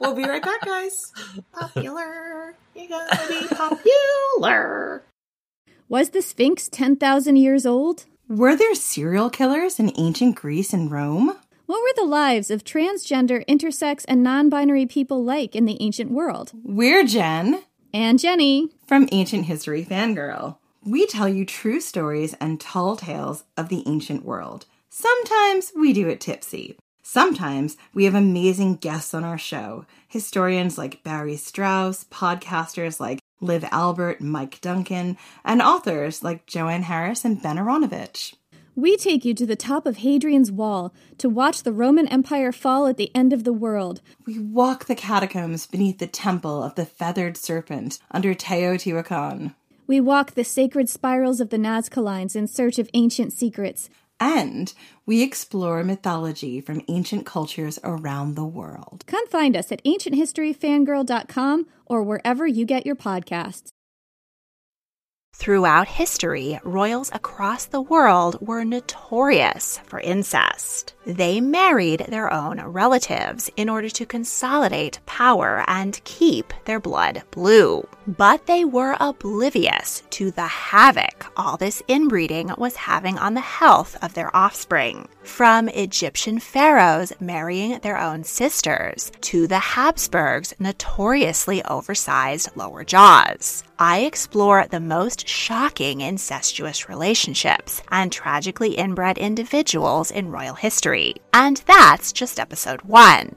we'll be right back, guys. Popular. You're gonna be popular. Was the Sphinx 10,000 years old? Were there serial killers in ancient Greece and Rome? What were the lives of transgender, intersex, and non binary people like in the ancient world? We're Jen And Jenny. from Ancient History Fangirl. We tell you true stories and tall tales of the ancient world. Sometimes we do it tipsy. Sometimes we have amazing guests on our show historians like Barry Strauss, podcasters like Liv Albert, Mike Duncan, and authors like Joanne Harris and Ben Aaronovitch. We take you to the top of Hadrian's Wall to watch the Roman Empire fall at the end of the world. We walk the catacombs beneath the temple of the feathered serpent under Teotihuacan. We walk the sacred spirals of the Nazca lines in search of ancient secrets. And we explore mythology from ancient cultures around the world. Come find us at ancienthistoryfangirl.com or wherever you get your podcasts. Throughout history, royals across the world were notorious for incest. They married their own relatives in order to consolidate power and keep their blood blue. But they were oblivious to the havoc all this inbreeding was having on the health of their offspring. From Egyptian pharaohs marrying their own sisters to the Habsburgs' notoriously oversized lower jaws. I explore the most shocking incestuous relationships and tragically inbred individuals in royal history. And that's just episode one.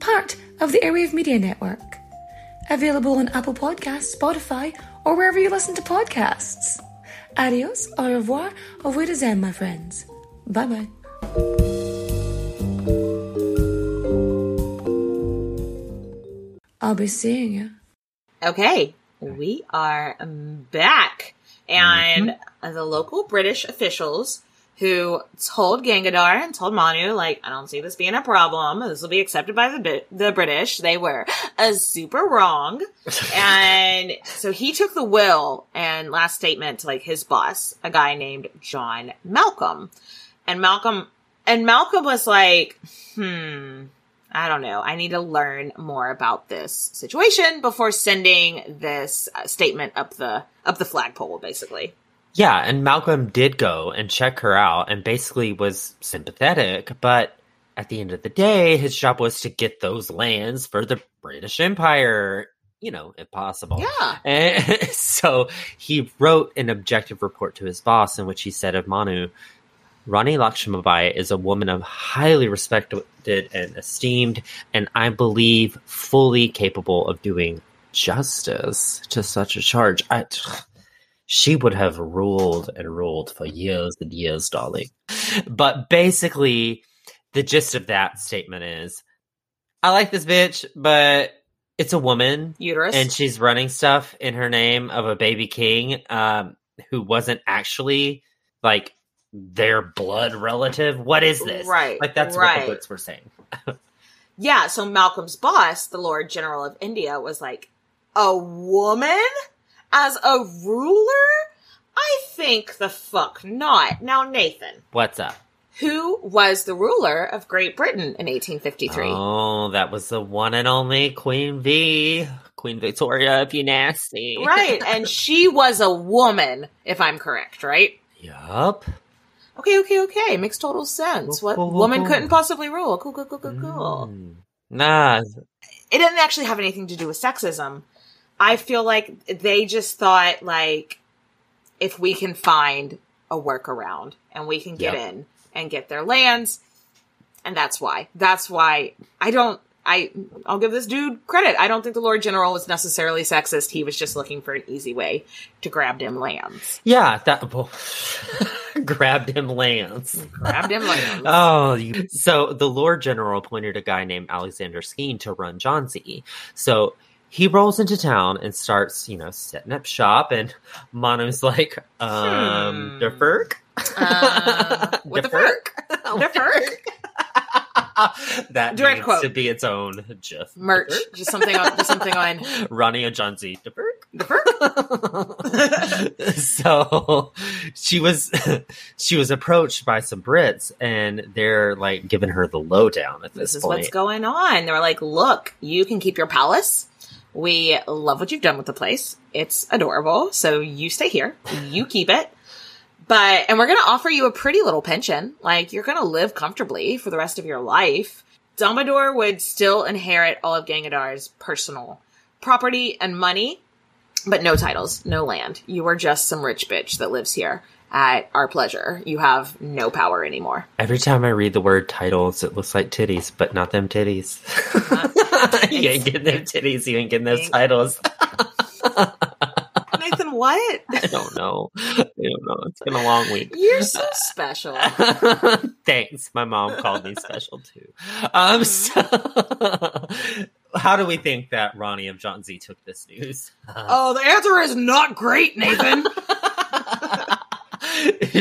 Part of the Airwave Media Network. Available on Apple Podcasts, Spotify, or wherever you listen to podcasts. Adios, au revoir, au revoir, my friends. Bye bye. I'll be seeing you. Okay, we are back. And mm-hmm. the local British officials who told Gangadhar and told Manu, like, I don't see this being a problem. This will be accepted by the the British. They were uh, super wrong. and so he took the will and last statement to like his boss, a guy named John Malcolm. And Malcolm, and Malcolm was like, hmm, I don't know. I need to learn more about this situation before sending this uh, statement up the, up the flagpole, basically. Yeah, and Malcolm did go and check her out and basically was sympathetic, but at the end of the day, his job was to get those lands for the British Empire, you know, if possible. Yeah. And so he wrote an objective report to his boss in which he said of Manu, Rani Lakshmibai is a woman of highly respected and esteemed, and I believe fully capable of doing justice to such a charge. I, she would have ruled and ruled for years and years, darling. But basically, the gist of that statement is I like this bitch, but it's a woman. Uterus. And she's running stuff in her name of a baby king um, who wasn't actually like their blood relative. What is this? Right, Like, that's what right. the books were saying. Yeah, so Malcolm's boss, the Lord General of India, was like, a woman as a ruler? I think the fuck not. Now, Nathan, What's up? who was the ruler of Great Britain in 1853? Oh, that was the one and only Queen V. Queen Victoria, if you nasty. Right, and she was a woman, if I'm correct, right? Yup. Okay, okay, okay. Makes total sense. What cool, woman cool. couldn't possibly rule? Cool, cool, cool, cool, cool. Mm. Nah. It didn't actually have anything to do with sexism. I feel like they just thought like if we can find a workaround and we can get Yep. in and get their lands, and that's why. That's why I don't. I I'll give this dude credit. I don't think the Lord General was necessarily sexist. He was just looking for an easy way to grab them lands. Yeah, that well, grabbed him lands. Grabbed him lands. Oh, you, so the Lord General appointed a guy named Alexander Skene to run Jhansi. So he rolls into town and starts, you know, setting up shop. And Manu's like, um, Hmm. the Ferk? Uh, what the fuck? The fuck? that Direct needs quote. to be its own GIF. Merch, just something on, just something on Rani and. The Ferk? the fuck. so she was she was approached by some Brits and they're like giving her the lowdown at this, this is point. what's going on. They're like, look, you can keep your palace. We love what you've done with the place. It's adorable. So you stay here. You keep it. But, and we're going to offer you a pretty little pension. Like, you're going to live comfortably for the rest of your life. Damodar would still inherit all of Gangadhar's personal property and money, but no titles, no land. You are just some rich bitch that lives here at our pleasure. You have no power anymore. Every time I read the word titles, it looks like titties, but not them titties. you ain't getting them titties, you ain't getting those titles. Nathan, what? I don't know. I don't know. It's been a long week. You're so special. Thanks. My mom called me special too. Um, so how do we think that Rani of Jhansi took this news? oh, the answer is not great, Nathan.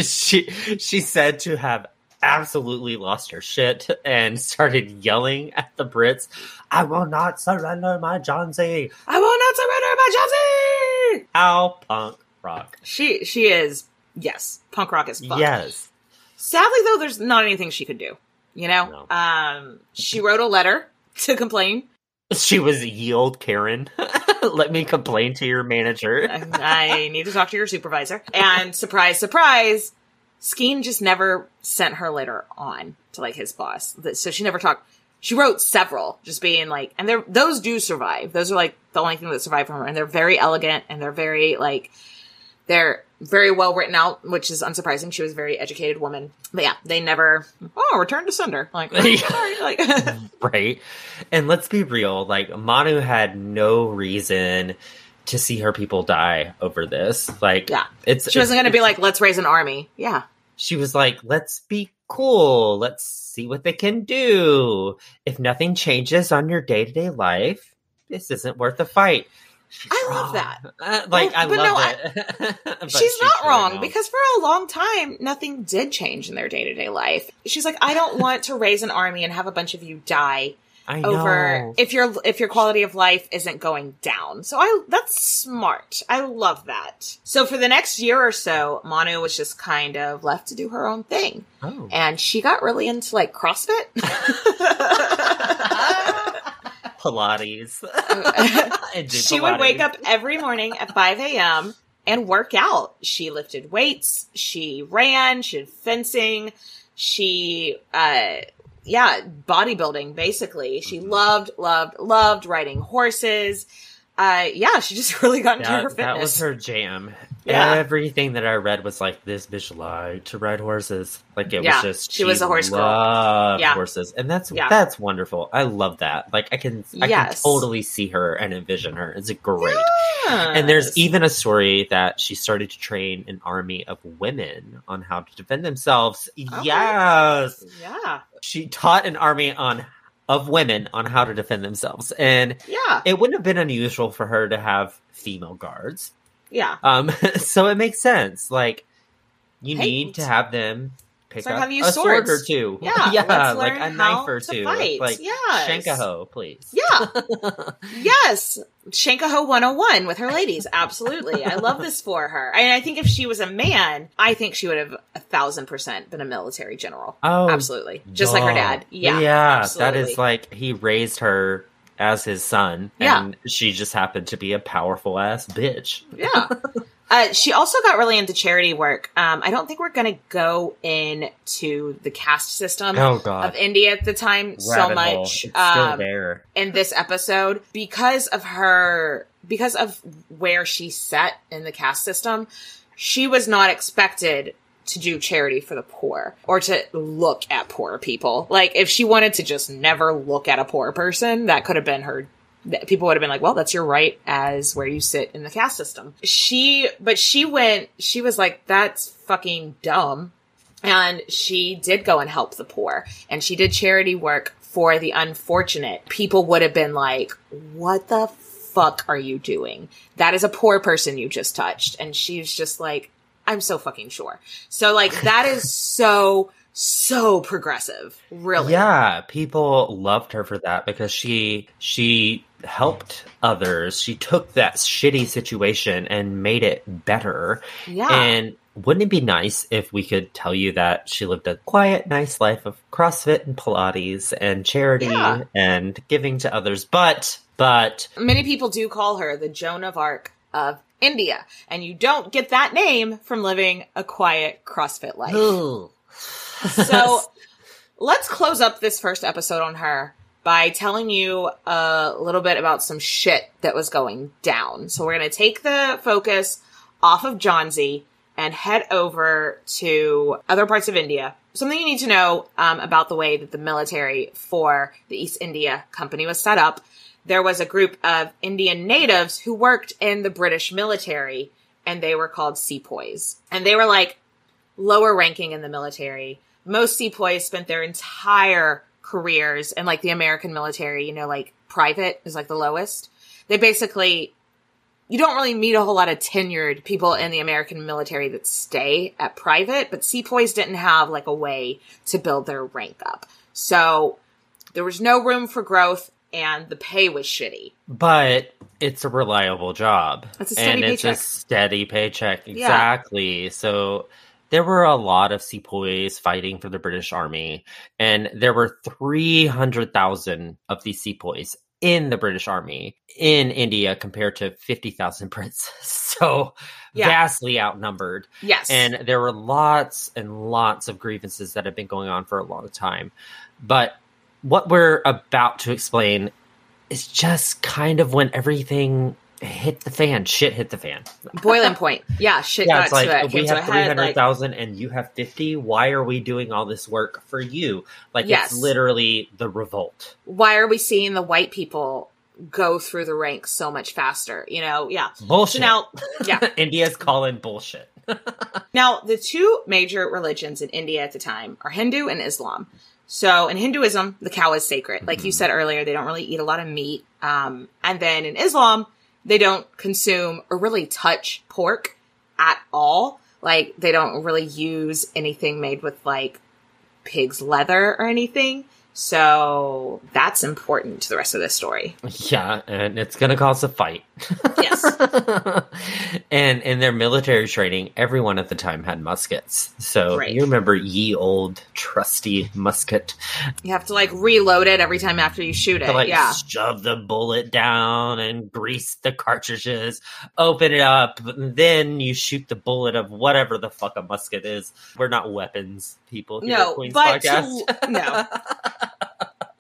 she she said to have absolutely lost her shit and started yelling at the Brits, "I will not surrender my Jhansi. I will not surrender my Jhansi." How punk rock. She she is yes, punk rock is fuck. Yes. Sadly though, there's not anything she could do. You know, um, she wrote a letter to complain. She was yield Karen. Let me complain to your manager. I need to talk to your supervisor. And surprise, surprise, Skene just never sent her letter on to like his boss. So she never talked. She wrote several, just being like, and they're, those do survive. Those are like the only thing that survived from her. And they're very elegant and they're very like, they're very well written out, which is unsurprising. She was a very educated woman. But yeah, they never, oh, return to sender. Like, sorry. Like, right? And let's be real, like Manu had no reason to see her people die over this. Like, yeah, it's she wasn't going to be like, let's raise an army. Yeah. She was like, let's be cool. Let's see what they can do. If nothing changes on your day to day life, this isn't worth a fight. I love that. Uh, like, I but love no, it. But she's not really wrong wrong. because for a long time nothing did change in their day-to-day life she's like i don't want to raise an army and have a bunch of you die I over know. if your if your quality of life isn't going down so i that's smart i love that so for the next year or so manu was just kind of left to do her own thing Oh. and she got really into like crossfit Pilates. She would wake up every morning at 5 a.m. and work out. She lifted weights, she ran, she did fencing, she, uh, yeah, bodybuilding basically. She Mm-hmm. loved, loved, loved riding horses. Uh, yeah, she just really got into her That, fitness. that was her jam. Yeah. Everything that I read was like this bitch lied to ride horses. Like it Yeah, was just she was a horse girl. Yeah. horses, and that's Yeah. that's wonderful. I love that. Like I can I can totally see her and envision her. It's great. Yes. And there's even a story that she started to train an army of women on how to defend themselves. Yes, Yeah. she taught an army on of women on how to defend themselves, and Yeah. it wouldn't have been unusual for her to have female guards. Yeah. Um, so it makes sense. Like you Hey, need to have them pick learn up how to use a sword or two. Yeah, yeah, like a knife or two. fight. Like Yes. Shankaho, please. Yeah. yes. Shankaho 101 with her ladies. Absolutely. I love this for her. And I think if she was a man, I think she would have a thousand percent been a military general. Oh, absolutely. Just like her dad. Yeah. yeah. absolutely. That is like he raised her as his son, Yeah. and she just happened to be a powerful ass bitch. Yeah. Uh, she also got really into charity work. Um, I don't think we're going to go into the caste system Oh, of India at the time so Rabbit hole. much. Um, in this episode because of her because of where she set in the caste system she was not expected to do charity for the poor or to look at poor people like if she wanted to just never look at a poor person that could have been her people would have been like well that's your right as where you sit in the caste system she but she went she was like that's fucking dumb and she did go and help the poor and she did charity work for the unfortunate. People would have been like, what the fuck are you doing? That is a poor person you just touched. And she's just like, I'm so fucking sure. So like that is so, so progressive. Really. Yeah, people loved her for that because she she helped others. She took that shitty situation and made it better. Yeah. And wouldn't it be nice if we could tell you that she lived a quiet, nice life of CrossFit and Pilates and charity Yeah. and giving to others? But but Many people do call her the Joan of Arc of India, and you don't get that name from living a quiet CrossFit life. So let's close up this first episode on her by telling you a little bit about some shit that was going down. So we're going to take the focus off of Jhansi and head over to other parts of India. Something you need to know um, about the way that the military for the East India Company was set up. There was a group of Indian natives who worked in the British military, and they were called sepoys. And they were like lower ranking in the military. Most sepoys spent their entire careers in like the American military, you know, like private is like the lowest. They basically, you don't really meet a whole lot of tenured people in the American military that stay at private, but sepoys didn't have like a way to build their rank up. So there was no room for growth and the pay was shitty. but it's a reliable job. It's a steady and it's a steady paycheck. Yeah. Exactly. So there were a lot of sepoys fighting for the British Army, and there were 300,000 of these sepoys in the British Army in India compared to 50,000 Brits. So Yeah. vastly outnumbered. Yes. And there were lots and lots of grievances that have been going on for a long time. But what we're about to explain is just kind of when everything hit the fan, shit hit the fan. Boiling point. Yeah, shit yeah, got it's like to it. we have three hundred like- and you have fifty. Why are we doing all this work for you? Like Yes. it's literally the revolt. why are we seeing the white people go through the ranks so much faster? You know, yeah. Bullshit. So now, yeah. India's calling bullshit. now, the two major religions in India at the time are Hindu and Islam. So in Hinduism, the cow is sacred. Like you said earlier, they don't really eat a lot of meat. Um, and then in Islam, they don't consume or really touch pork at all. Like they don't really use anything made with like pig's leather or anything. So that's important to the rest of this story. Yeah, and it's gonna cause a fight. Yes. and in their military training, everyone at the time had muskets. So Right. you remember ye old trusty musket You have to like reload it every time after you shoot it. to like yeah. shove the bullet down and grease the cartridges, open it up, then you shoot the bullet of whatever the fuck a musket is. We're not weapons people here at No, Queen's but Podcast. to, no.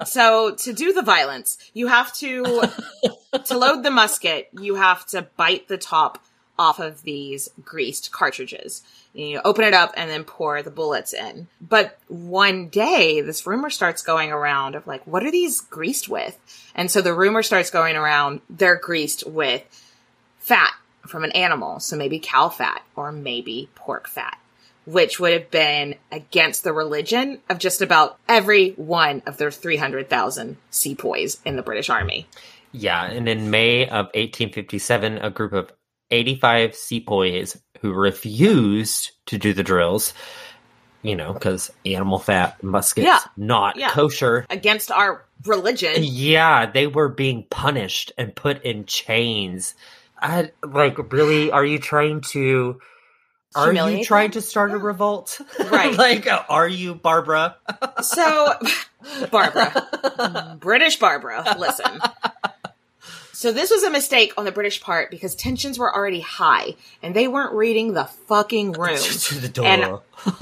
So to do the violence, you have to to load the musket. You have to bite the top off of these greased cartridges. You open it up and then pour the bullets in. But one day, this rumor starts going around of like, what are these greased with? And so the rumor starts going around. They're greased with fat from an animal, so maybe cow fat or maybe pork fat which would have been against the religion of just about every one of their 300,000 sepoys in the British Army. Yeah, and in May of 1857, a group of 85 sepoys who refused to do the drills, you know, because animal fat, muskets, Yeah. not Yeah. kosher. Against our religion. Yeah, they were being punished and put in chains. I like really are you trying to are you trying to start a revolt? Right. like are you Barbara? So, Barbara, British Barbara, listen. So this was a mistake on the British part because tensions were already high and they weren't reading the fucking room. the door. And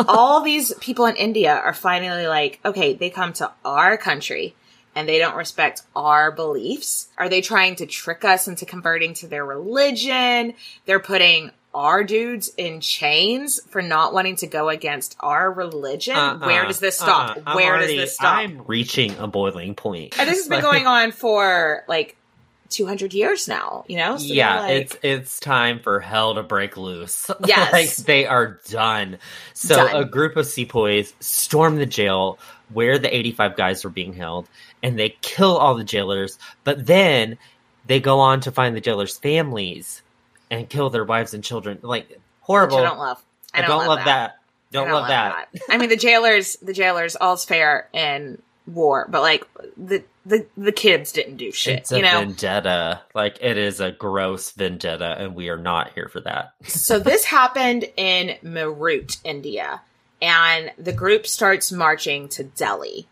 all these people in India are finally like, okay, they come to our country and they don't respect our beliefs. Are they trying to trick us into converting to their religion? They're putting our dudes in chains for not wanting to go against our religion. Uh-uh, Where does this stop? uh-uh. Where already- does this stop? I'm reaching a boiling point. and this has been going on for like 200 years now, you know? So yeah, like- it's it's time for hell to break loose. Yes. like they are done. So Done. a group of sepoys storm the jail where the 85 guys were being held and they kill all the jailers, but then they go on to find the jailers' families and kill their wives and children. Like horrible. Which I don't love. I I don't don't, love love that. that. Don't I love that. I mean, the jailers, the jailers, all's fair in war, but like the the the kids didn't do shit. It's a you know, vendetta. Like it is a gross vendetta, and we are not here for that. so this happened in Meerut, India, and the group starts marching to Delhi.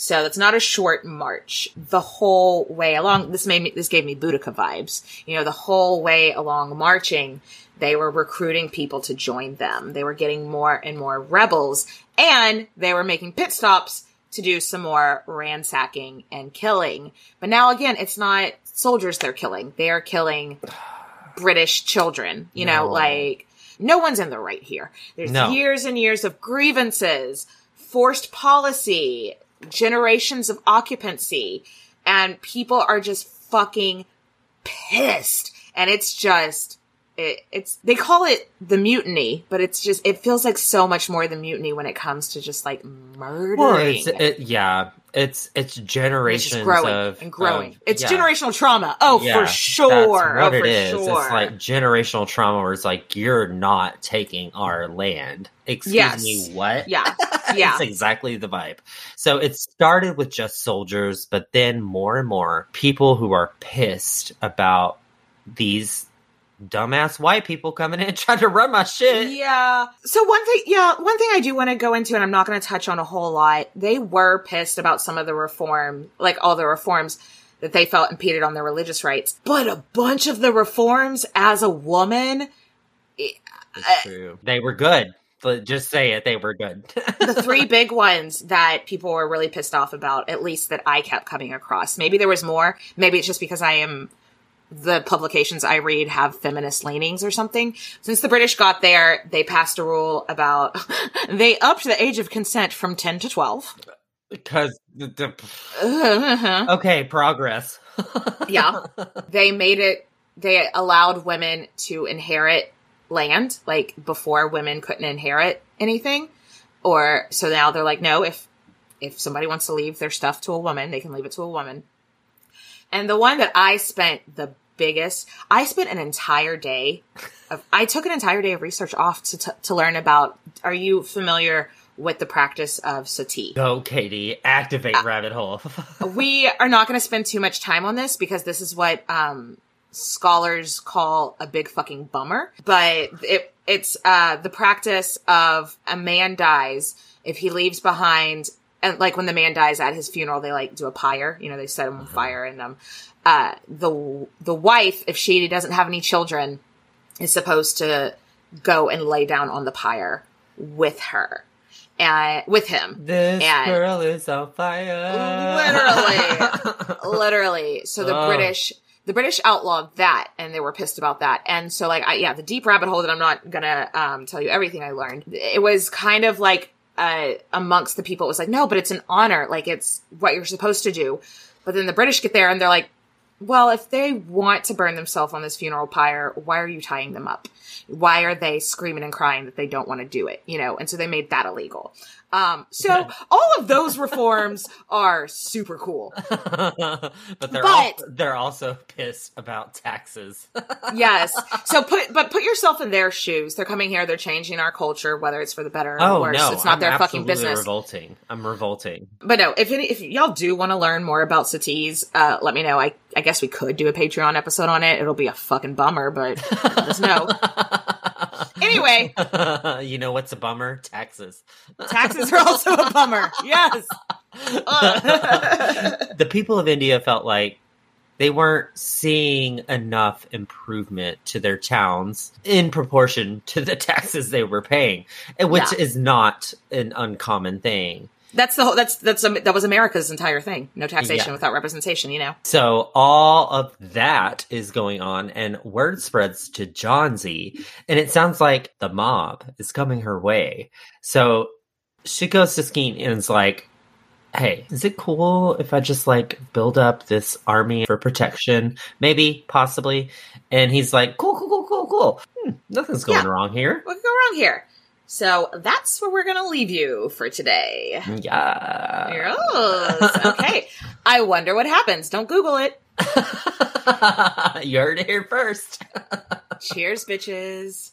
So it's not a short march. The whole way along, this made me, this gave me Boudica vibes. You know, the whole way along marching, they were recruiting people to join them. They were getting more and more rebels, and they were making pit stops to do some more ransacking and killing. But now again, it's not soldiers they're killing. They are killing British children. You know, like no one's in the right here. There's No. years and years of grievances, forced policy, generations of occupancy, and people are just fucking pissed. And it's just, it, it's, they call it the mutiny, but it's just, it feels like so much more than mutiny when it comes to just like murdering. Well, it's it, yeah, it's it's generations it's growing of and growing. of- it's yeah. generational trauma. Oh, Yeah, for sure. Oh, it for is. sure. It's like generational trauma where it's like you're not taking our land. Excuse Yes. me, what? Yeah. Yeah. it's exactly the vibe. So it started with just soldiers, but then more and more people who are pissed about these dumbass white people coming in and trying to run my shit. Yeah. So one thing, yeah, one thing I do want to go into, and I'm not going to touch on a whole lot. They were pissed about some of the reform, like all the reforms that they felt impeded on their religious rights. But a bunch of the reforms as a woman, eh, It's eh, true. They were good. But just say it, they were good. the three big ones that people were really pissed off about, at least that I kept coming across. Maybe there was more. Maybe it's just because I am the publications I read have feminist leanings or something. Since the British got there, they passed a rule about they upped the age of consent from 10 to 12. Because the, the Uh-huh. okay, progress. yeah. They made it, they allowed women to inherit land, like before women couldn't inherit anything. Or, so now they're like, no, if, if somebody wants to leave their stuff to a woman, they can leave it to a woman. And the one that I spent the biggest, I spent an entire day of, I took an entire day of research off to, to, to learn about, are you familiar with the practice of sati? Go, Katie. Activate rabbit hole. we are not going to spend too much time on this because this is what um, scholars call a big fucking bummer. But it it's uh, the practice of a man dies if he leaves behind, and like when the man dies at his funeral, they like do a pyre. You know, they set him on fire, and um, uh, the the wife, if she doesn't have any children, is supposed to go and lay down on the pyre with her. And with him, This and girl is on fire. literally literally so the Ugh. british the british outlawed that and they were pissed about that and so like I, yeah the deep rabbit hole that i'm not gonna um, tell you everything i learned it was kind of like uh, amongst the people it was like no but it's an honor. Like it's what you're supposed to do. But then the british get there and they're like well if they want to burn themselves on this funeral pyre why are you tying them up? Why are they screaming and crying that they don't want to do it? You know? And so they made that illegal um, so all of those reforms are super cool but they're But- al- they're also pissed about taxes. yes. So put but put yourself in their shoes. They're coming here. They're changing our culture, whether it's for the better or oh worse. no, it's not I'm their fucking business. Revolting. I'm revolting. But no, if any, if y'all do want to learn more about satis, uh, let me know. I I guess we could do a Patreon episode on it. It'll be a fucking bummer, but let us know. anyway, you know what's a bummer? Taxes. taxes are also a bummer. Yes. the people of India felt like they weren't seeing enough improvement to their towns in proportion to the taxes they were paying, which Yeah. is not an uncommon thing. That's the whole. That's that's um, that was America's entire thing. No taxation Yeah. without representation. You know. So all of that is going on, and word spreads to Jhansi, and it sounds like the mob is coming her way. So she goes to Skene and is like, "Hey, is it cool if I just like build up this army for protection? Maybe, possibly." And he's like, "Cool, cool, cool, cool, cool. Hmm, nothing's going Yeah. wrong here." What could go wrong here? So that's where we're gonna leave you for today. Yeah. Yes. Okay. I wonder what happens. Don't Google it. you heard it here first. Cheers, bitches.